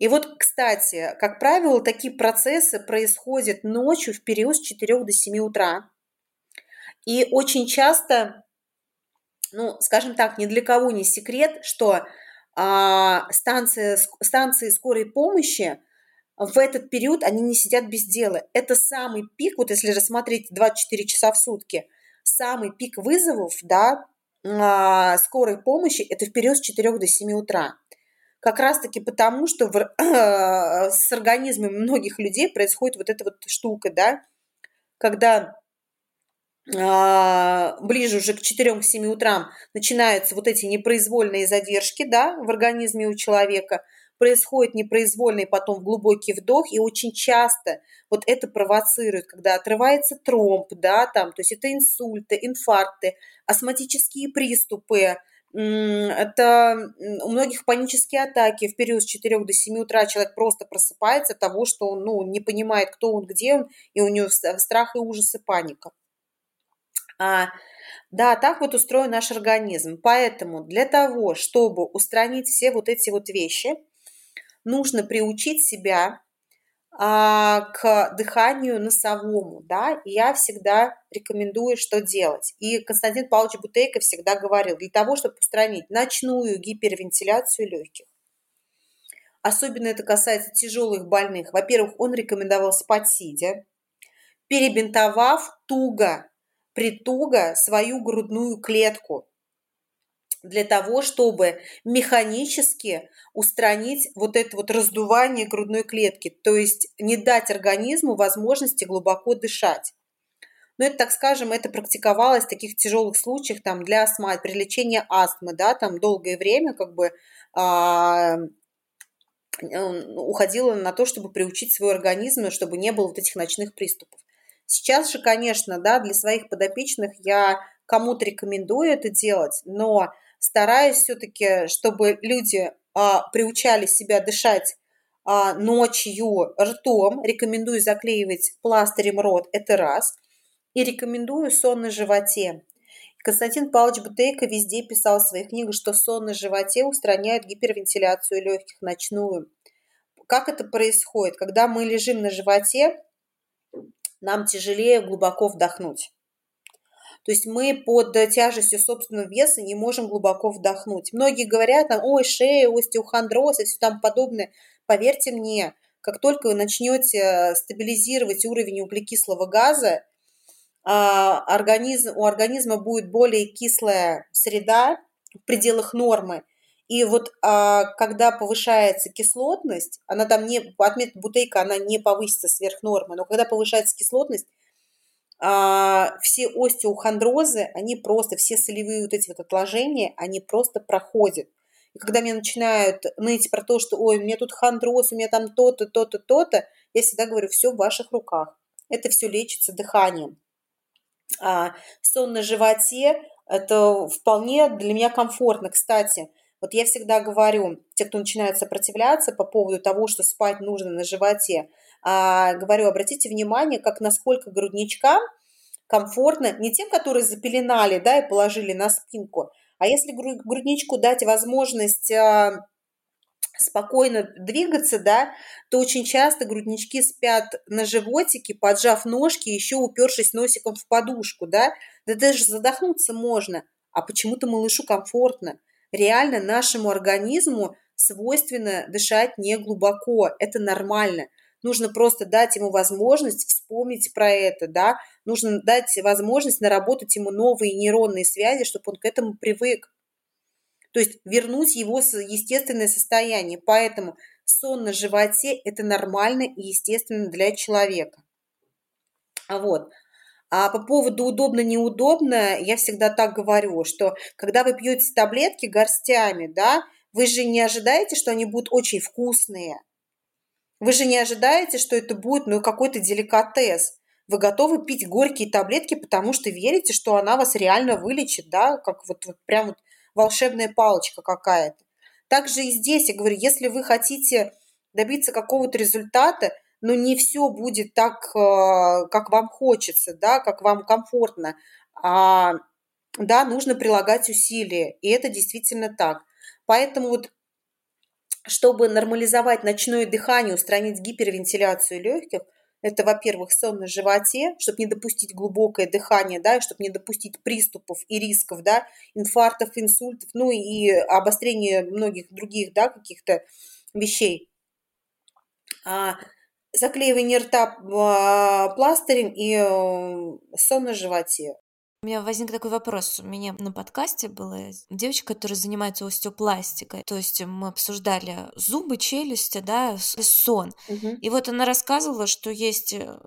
[SPEAKER 2] И вот, кстати, как правило, такие процессы происходят ночью в период с 4 до 7 утра. И очень часто, ну, скажем так, ни для кого не секрет, что а, станции, станции скорой помощи в этот период они не сидят без дела. Это самый пик, вот если рассмотреть 24 часа в сутки, самый пик вызовов, да, а, скорой помощи это в период с 4 до 7 утра. Как раз-таки потому, что в, с организмами многих людей происходит вот эта вот штука, да, когда а, ближе уже к 4-7 утрам начинаются вот эти непроизвольные задержки, да, в организме у человека – происходит непроизвольный потом глубокий вдох, и очень часто вот это провоцирует, когда отрывается тромб, да, там, то есть это инсульты, инфаркты, астматические приступы, это у многих панические атаки. В период с 4 до 7 утра человек просто просыпается от того, что он ну, не понимает, кто он, где он, и у него страх и ужас и паника. А, да, так вот устроен наш организм. Поэтому для того, чтобы устранить все вот эти вот вещи, нужно приучить себя а, к дыханию носовому, да, и я всегда рекомендую, что делать. И Константин Павлович Бутейко всегда говорил, для того, чтобы устранить ночную гипервентиляцию легких, особенно это касается тяжелых больных, во-первых, он рекомендовал спать сидя, перебинтовав туго, притуго свою грудную клетку, для того, чтобы механически устранить вот это вот раздувание грудной клетки, то есть не дать организму возможности глубоко дышать. Но это, так скажем, это практиковалось в таких тяжелых случаях там, для астмы, при лечении астмы, да, там долгое время как бы а, уходило на то, чтобы приучить свой организм, чтобы не было вот этих ночных приступов. Сейчас же, конечно, да, для своих подопечных я кому-то рекомендую это делать, но стараюсь все-таки, чтобы люди а, приучали себя дышать а, ночью ртом. Рекомендую заклеивать пластырем рот, это раз. И рекомендую сон на животе. Константин Павлович Бутейко везде писал в своих книгах, что сон на животе устраняет гипервентиляцию легких ночную. Как это происходит? Когда мы лежим на животе, нам тяжелее глубоко вдохнуть. То есть мы под тяжестью собственного веса не можем глубоко вдохнуть. Многие говорят, ой, шея, остеохондроз и все там подобное. Поверьте мне, как только вы начнете стабилизировать уровень углекислого газа, а, организм, у организма будет более кислая среда в пределах нормы. И вот а, когда повышается кислотность, она там не, отметка бутейка, она не повысится сверх нормы, но когда повышается кислотность, а, все остеохондрозы, они просто, все солевые вот эти вот отложения, они просто проходят. И когда мне начинают ныть про то, что, ой, у меня тут хондроз, у меня там то-то, то-то, то-то, я всегда говорю, все в ваших руках. Это все лечится дыханием. А сон на животе, это вполне для меня комфортно. Кстати, вот я всегда говорю, те, кто начинает сопротивляться по поводу того, что спать нужно на животе, а, говорю, обратите внимание, как насколько грудничкам комфортно, не тем, которые запеленали, да, и положили на спинку, а если грудничку дать возможность а, спокойно двигаться, да, то очень часто груднички спят на животике, поджав ножки, еще упершись носиком в подушку, да, да даже задохнуться можно, а почему-то малышу комфортно. реально нашему организму свойственно дышать не глубоко. Это нормально. Нужно просто дать ему возможность вспомнить про это, да, нужно дать возможность наработать ему новые нейронные связи, чтобы он к этому привык. То есть вернуть его естественное состояние. Поэтому сон на животе – это нормально и естественно для человека. Вот. А по поводу удобно-неудобно, я всегда так говорю, что когда вы пьете таблетки горстями, да, вы же не ожидаете, что они будут очень вкусные. Вы же не ожидаете, что это будет ну, какой-то деликатес. Вы готовы пить горькие таблетки, потому что верите, что она вас реально вылечит, да, как вот, вот прям вот волшебная палочка какая-то. Также и здесь, я говорю, если вы хотите добиться какого-то результата, но не все будет так, э, как вам хочется, да, как вам комфортно, а, да, нужно прилагать усилия, и это действительно так. Поэтому вот чтобы нормализовать ночное дыхание, устранить гипервентиляцию легких, это, во-первых, сон на животе, чтобы не допустить глубокое дыхание, да, чтобы не допустить приступов и рисков, да, инфарктов, инсультов, ну и обострения многих других, да, каких-то вещей. А, заклеивание рта а, пластырем и э, сон на животе.
[SPEAKER 1] У меня возник такой вопрос. У меня на подкасте была девочка, которая занимается остеопластикой. То есть мы обсуждали зубы, челюсти, да, сон. Угу. И вот она рассказывала, что есть э,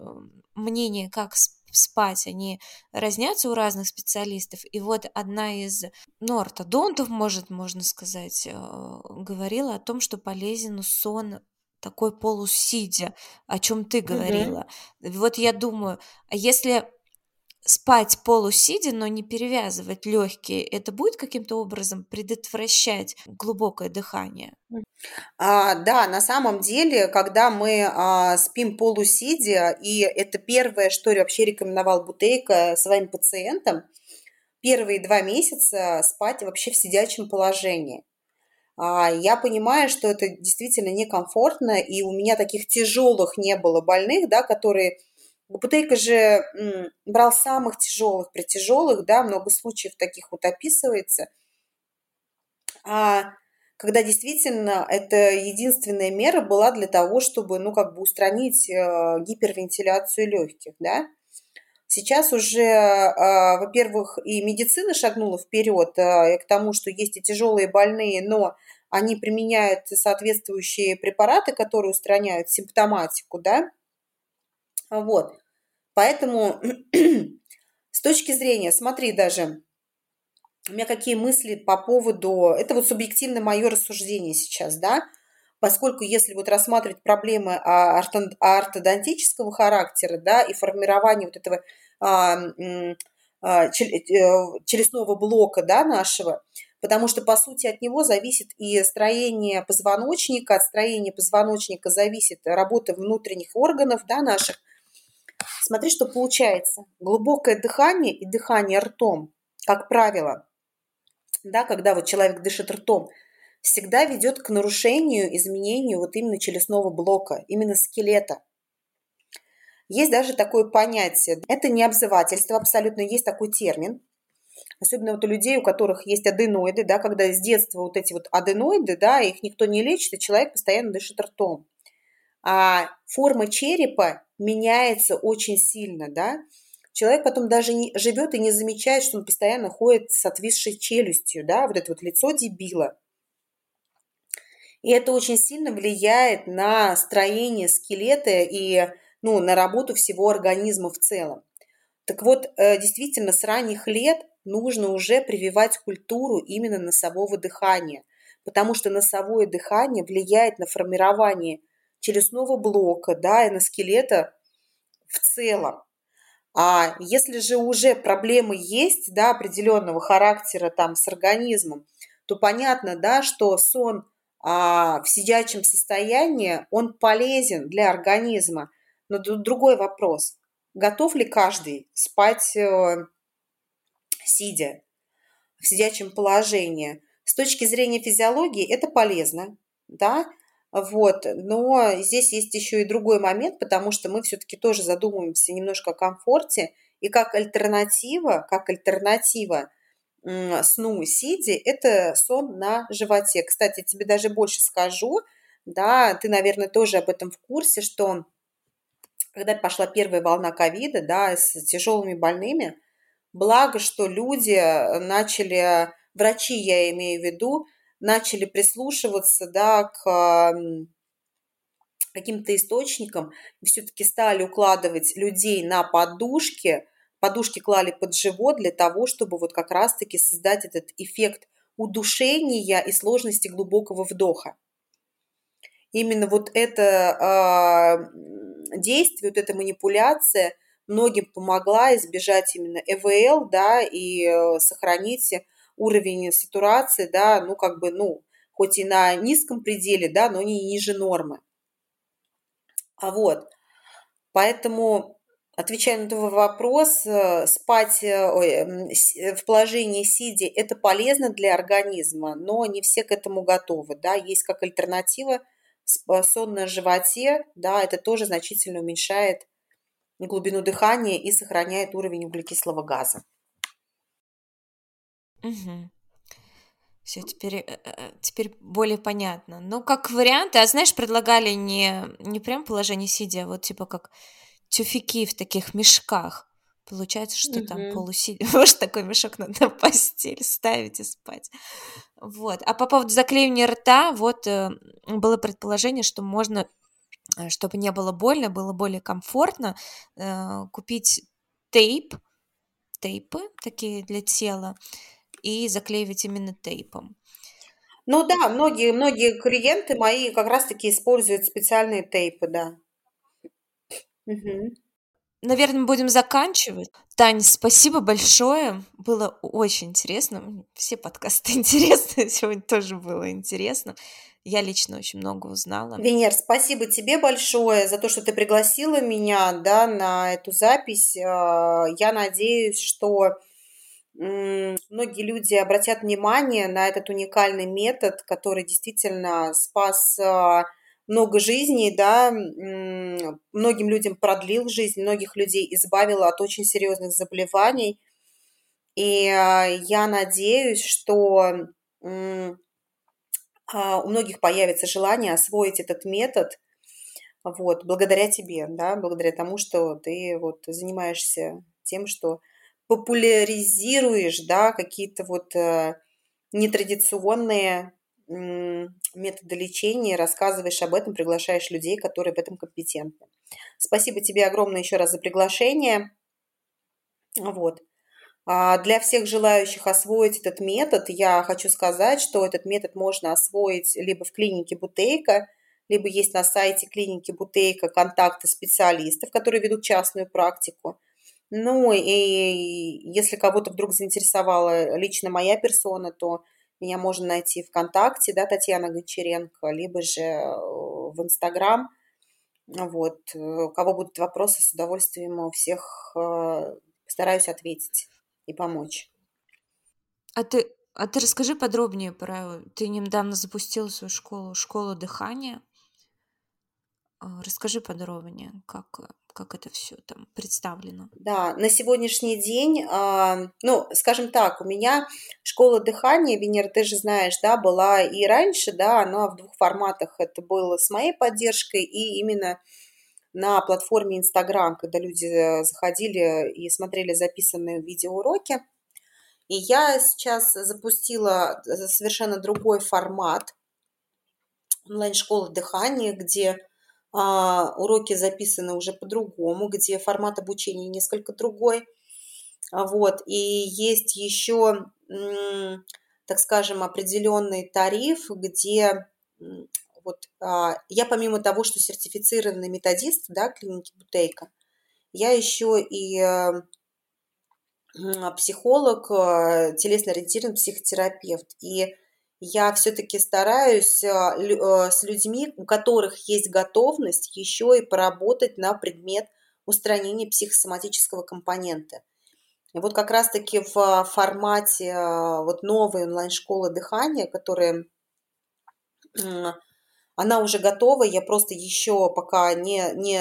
[SPEAKER 1] мнение, как спать, они разнятся у разных специалистов. И вот одна из, ну, ортодонтов, может, можно сказать, э, говорила о том, что полезен сон такой полусидя, о чем ты говорила. Угу. Вот я думаю, а если спать полусидя, но не перевязывать легкие, это будет каким-то образом предотвращать глубокое дыхание?
[SPEAKER 2] А, да, на самом деле, когда мы а, спим полусидя, и это первое, что вообще рекомендовал Бутейко своим пациентам, первые два месяца спать вообще в сидячем положении. А, я понимаю, что это действительно некомфортно, и у меня таких тяжелых не было больных, да, которые Гупутейка же брал самых тяжелых, при тяжелых, да, много случаев таких вот описывается. А когда действительно это единственная мера была для того, чтобы, ну, как бы устранить э, гипервентиляцию легких, да. Сейчас уже, э, во-первых, и медицина шагнула вперед э, к тому, что есть и тяжелые больные, но они применяют соответствующие препараты, которые устраняют симптоматику, да, вот. Поэтому с точки зрения, смотри даже, у меня какие мысли по поводу, это вот субъективно мое рассуждение сейчас, да, поскольку если вот рассматривать проблемы ортодонтического характера, да, и формирование вот этого а, а, э, челюстного блока, да, нашего, потому что, по сути, от него зависит и строение позвоночника, от строения позвоночника зависит работа внутренних органов, да, наших, Смотри, что получается. Глубокое дыхание и дыхание ртом, как правило, да, когда вот человек дышит ртом, всегда ведет к нарушению, изменению вот именно челюстного блока, именно скелета. Есть даже такое понятие. Это не обзывательство, абсолютно есть такой термин. Особенно вот у людей, у которых есть аденоиды, да, когда с детства вот эти вот аденоиды, да, их никто не лечит, и человек постоянно дышит ртом. А форма черепа меняется очень сильно, да, человек потом даже не, живет и не замечает, что он постоянно ходит с отвисшей челюстью, да, вот это вот лицо дебила. И это очень сильно влияет на строение скелета и ну, на работу всего организма в целом. Так вот, э, действительно, с ранних лет нужно уже прививать культуру именно носового дыхания, потому что носовое дыхание влияет на формирование челюстного блока, да, и на скелета в целом. А если же уже проблемы есть, да, определенного характера там с организмом, то понятно, да, что сон а, в сидячем состоянии, он полезен для организма. Но тут другой вопрос. Готов ли каждый спать э, сидя, в сидячем положении? С точки зрения физиологии это полезно, да, вот. Но здесь есть еще и другой момент, потому что мы все-таки тоже задумываемся немножко о комфорте. И как альтернатива, как альтернатива сну сидя – это сон на животе. Кстати, тебе даже больше скажу, да, ты, наверное, тоже об этом в курсе, что когда пошла первая волна ковида, да, с тяжелыми больными, благо, что люди э, начали, врачи, я имею в виду, начали прислушиваться, да, к каким-то источникам, все-таки стали укладывать людей на подушки, подушки клали под живот для того, чтобы вот как раз-таки создать этот эффект удушения и сложности глубокого вдоха. Именно вот это действие, вот эта манипуляция многим помогла избежать именно ЭВЛ, да, и э, сохранить уровень сатурации, да, ну, как бы, ну, хоть и на низком пределе, да, но не ниже нормы. А вот, поэтому, отвечая на твой вопрос, э, спать э, ой, в положении сидя – это полезно для организма, но не все к этому готовы, да, есть как альтернатива – сон на животе, да, это тоже значительно уменьшает глубину дыхания и сохраняет уровень углекислого газа.
[SPEAKER 1] Угу. Все, теперь, э, э, теперь более понятно. Ну, как вариант, а знаешь, предлагали не, не прям положение сидя, а вот типа как тюфяки в таких мешках. Получается, что угу. там полусидя. Может, такой мешок надо в постель ставить и спать. Вот. А по поводу заклеивания рта, вот э, было предположение, что можно, чтобы не было больно, было более комфортно, купить тейп, тейпы такие для тела, и заклеивать именно тейпом.
[SPEAKER 2] Ну да, многие, многие клиенты мои как раз-таки используют специальные тейпы, да.
[SPEAKER 1] Угу. Наверное, будем заканчивать. Тань, спасибо большое. Было очень интересно. Все подкасты интересны. Сегодня тоже было интересно. Я лично очень много узнала.
[SPEAKER 2] Венер, спасибо тебе большое за то, что ты пригласила меня да, на эту запись. А, я надеюсь, что многие люди обратят внимание на этот уникальный метод, который действительно спас а, много жизней, да, многим людям продлил жизнь, многих людей избавил от очень серьезных заболеваний. И а, я надеюсь, что а, у многих появится желание освоить этот метод, вот, благодаря тебе, да, благодаря тому, что ты вот занимаешься тем, что популяризируешь, да, какие-то вот э, нетрадиционные методы лечения, рассказываешь об этом, приглашаешь людей, которые в этом компетентны. Спасибо тебе огромное еще раз за приглашение. Вот. А для всех желающих освоить этот метод, я хочу сказать, что этот метод можно освоить либо в клинике Бутейка, либо есть на сайте клиники Бутейка контакты специалистов, которые ведут частную практику. Ну и если кого-то вдруг заинтересовала лично моя персона, то меня можно найти ВКонтакте, да, Татьяна Гончаренко, либо же э, в Инстаграм. Вот. Э, у кого будут вопросы, с удовольствием у всех э, постараюсь ответить и помочь.
[SPEAKER 1] А ты, а ты расскажи подробнее про... Ты недавно запустила свою школу, школу дыхания. Расскажи подробнее, как, как это все там представлено?
[SPEAKER 2] Да, на сегодняшний день, э, ну, скажем так, у меня школа дыхания, Венера, ты же знаешь, да, была и раньше, да, она в двух форматах. Это было с моей поддержкой и именно на платформе Инстаграм, когда люди э, заходили и смотрели записанные видеоуроки. И я сейчас запустила э, совершенно другой формат онлайн-школы дыхания, где а, уроки записаны уже по-другому, где формат обучения несколько другой. А, вот. И есть еще, так скажем, определенный тариф, где вот, а, я помимо того, что сертифицированный методист да, клиники Бутейка, я еще и психолог, телесно-ориентированный психотерапевт. И я все-таки стараюсь а, а, с людьми, у которых есть готовность еще и поработать на предмет устранения психосоматического компонента. И вот как раз-таки в формате а, вот новой онлайн-школы дыхания, которая она уже готова, я просто еще пока не, не,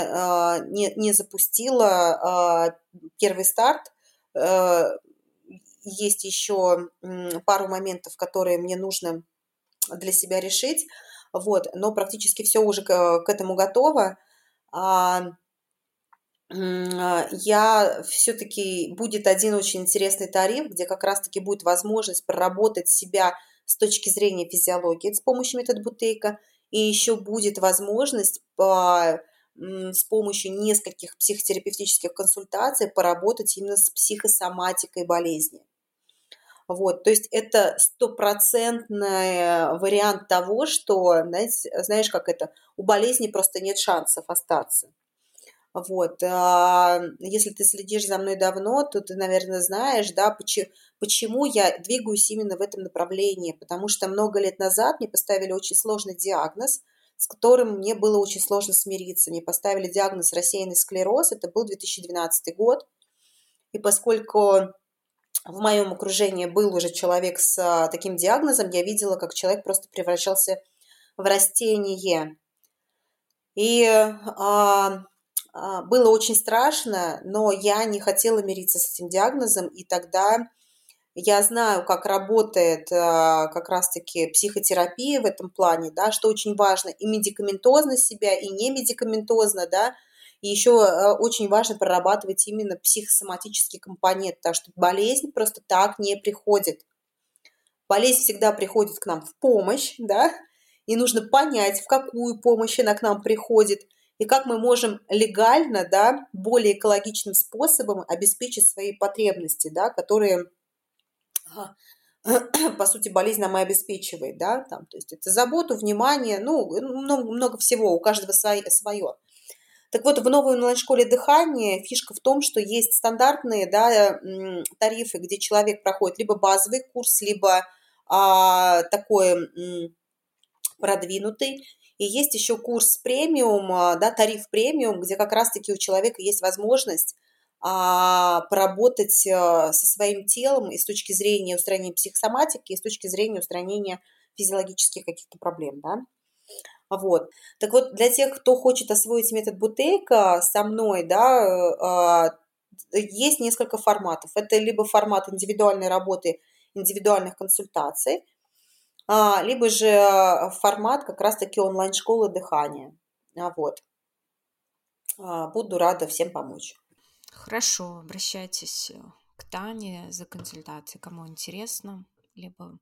[SPEAKER 2] не, не запустила первый старт. Есть еще пару моментов, которые мне нужно для себя решить, вот, но практически все уже к, к этому готово. А, я все-таки будет один очень интересный тариф, где как раз-таки будет возможность проработать себя с точки зрения физиологии с помощью метода Бутейка, и еще будет возможность по, с помощью нескольких психотерапевтических консультаций поработать именно с психосоматикой болезни. Вот, то есть это стопроцентный вариант того, что, знаете, знаешь, как это, у болезни просто нет шансов остаться. Вот, а, если ты следишь за мной давно, то ты, наверное, знаешь, да, почему, почему я двигаюсь именно в этом направлении, потому что много лет назад мне поставили очень сложный диагноз, с которым мне было очень сложно смириться. Мне поставили диагноз рассеянный склероз, это был 2012 год, и поскольку в моем окружении был уже человек с а, таким диагнозом, я видела, как человек просто превращался в растение. И а, а, было очень страшно, но я не хотела мириться с этим диагнозом, и тогда я знаю, как работает а, как раз-таки психотерапия в этом плане, да, что очень важно и медикаментозно себя, и не медикаментозно, да, и еще а, очень важно прорабатывать именно психосоматический компонент, потому что болезнь просто так не приходит. Болезнь всегда приходит к нам в помощь, да, и нужно понять, в какую помощь она к нам приходит – и как мы можем легально, да, более экологичным способом обеспечить свои потребности, да, которые, по сути, болезнь нам и обеспечивает, да, там, то есть это заботу, внимание, ну, много, много всего, у каждого свое. Так вот, в новой онлайн-школе дыхания фишка в том, что есть стандартные да, тарифы, где человек проходит либо базовый курс, либо а, такой продвинутый. И есть еще курс премиум, а, да, тариф премиум, где как раз-таки у человека есть возможность а, поработать а, со своим телом и с точки зрения устранения психосоматики, и с точки зрения устранения физиологических каких-то проблем, да. Вот. Так вот, для тех, кто хочет освоить метод Бутейка со мной, да, э, есть несколько форматов. Это либо формат индивидуальной работы, индивидуальных консультаций, а, либо же а, формат как раз-таки онлайн-школы дыхания. А, вот. Буду рада всем помочь.
[SPEAKER 1] Хорошо, обращайтесь э, к Тане за консультацией, кому интересно, либо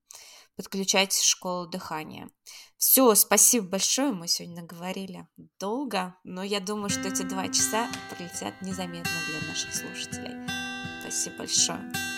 [SPEAKER 1] подключайтесь в школу дыхания. Все, спасибо большое, мы сегодня говорили долго, но я думаю, что эти два часа пролетят незаметно для наших слушателей. Спасибо большое.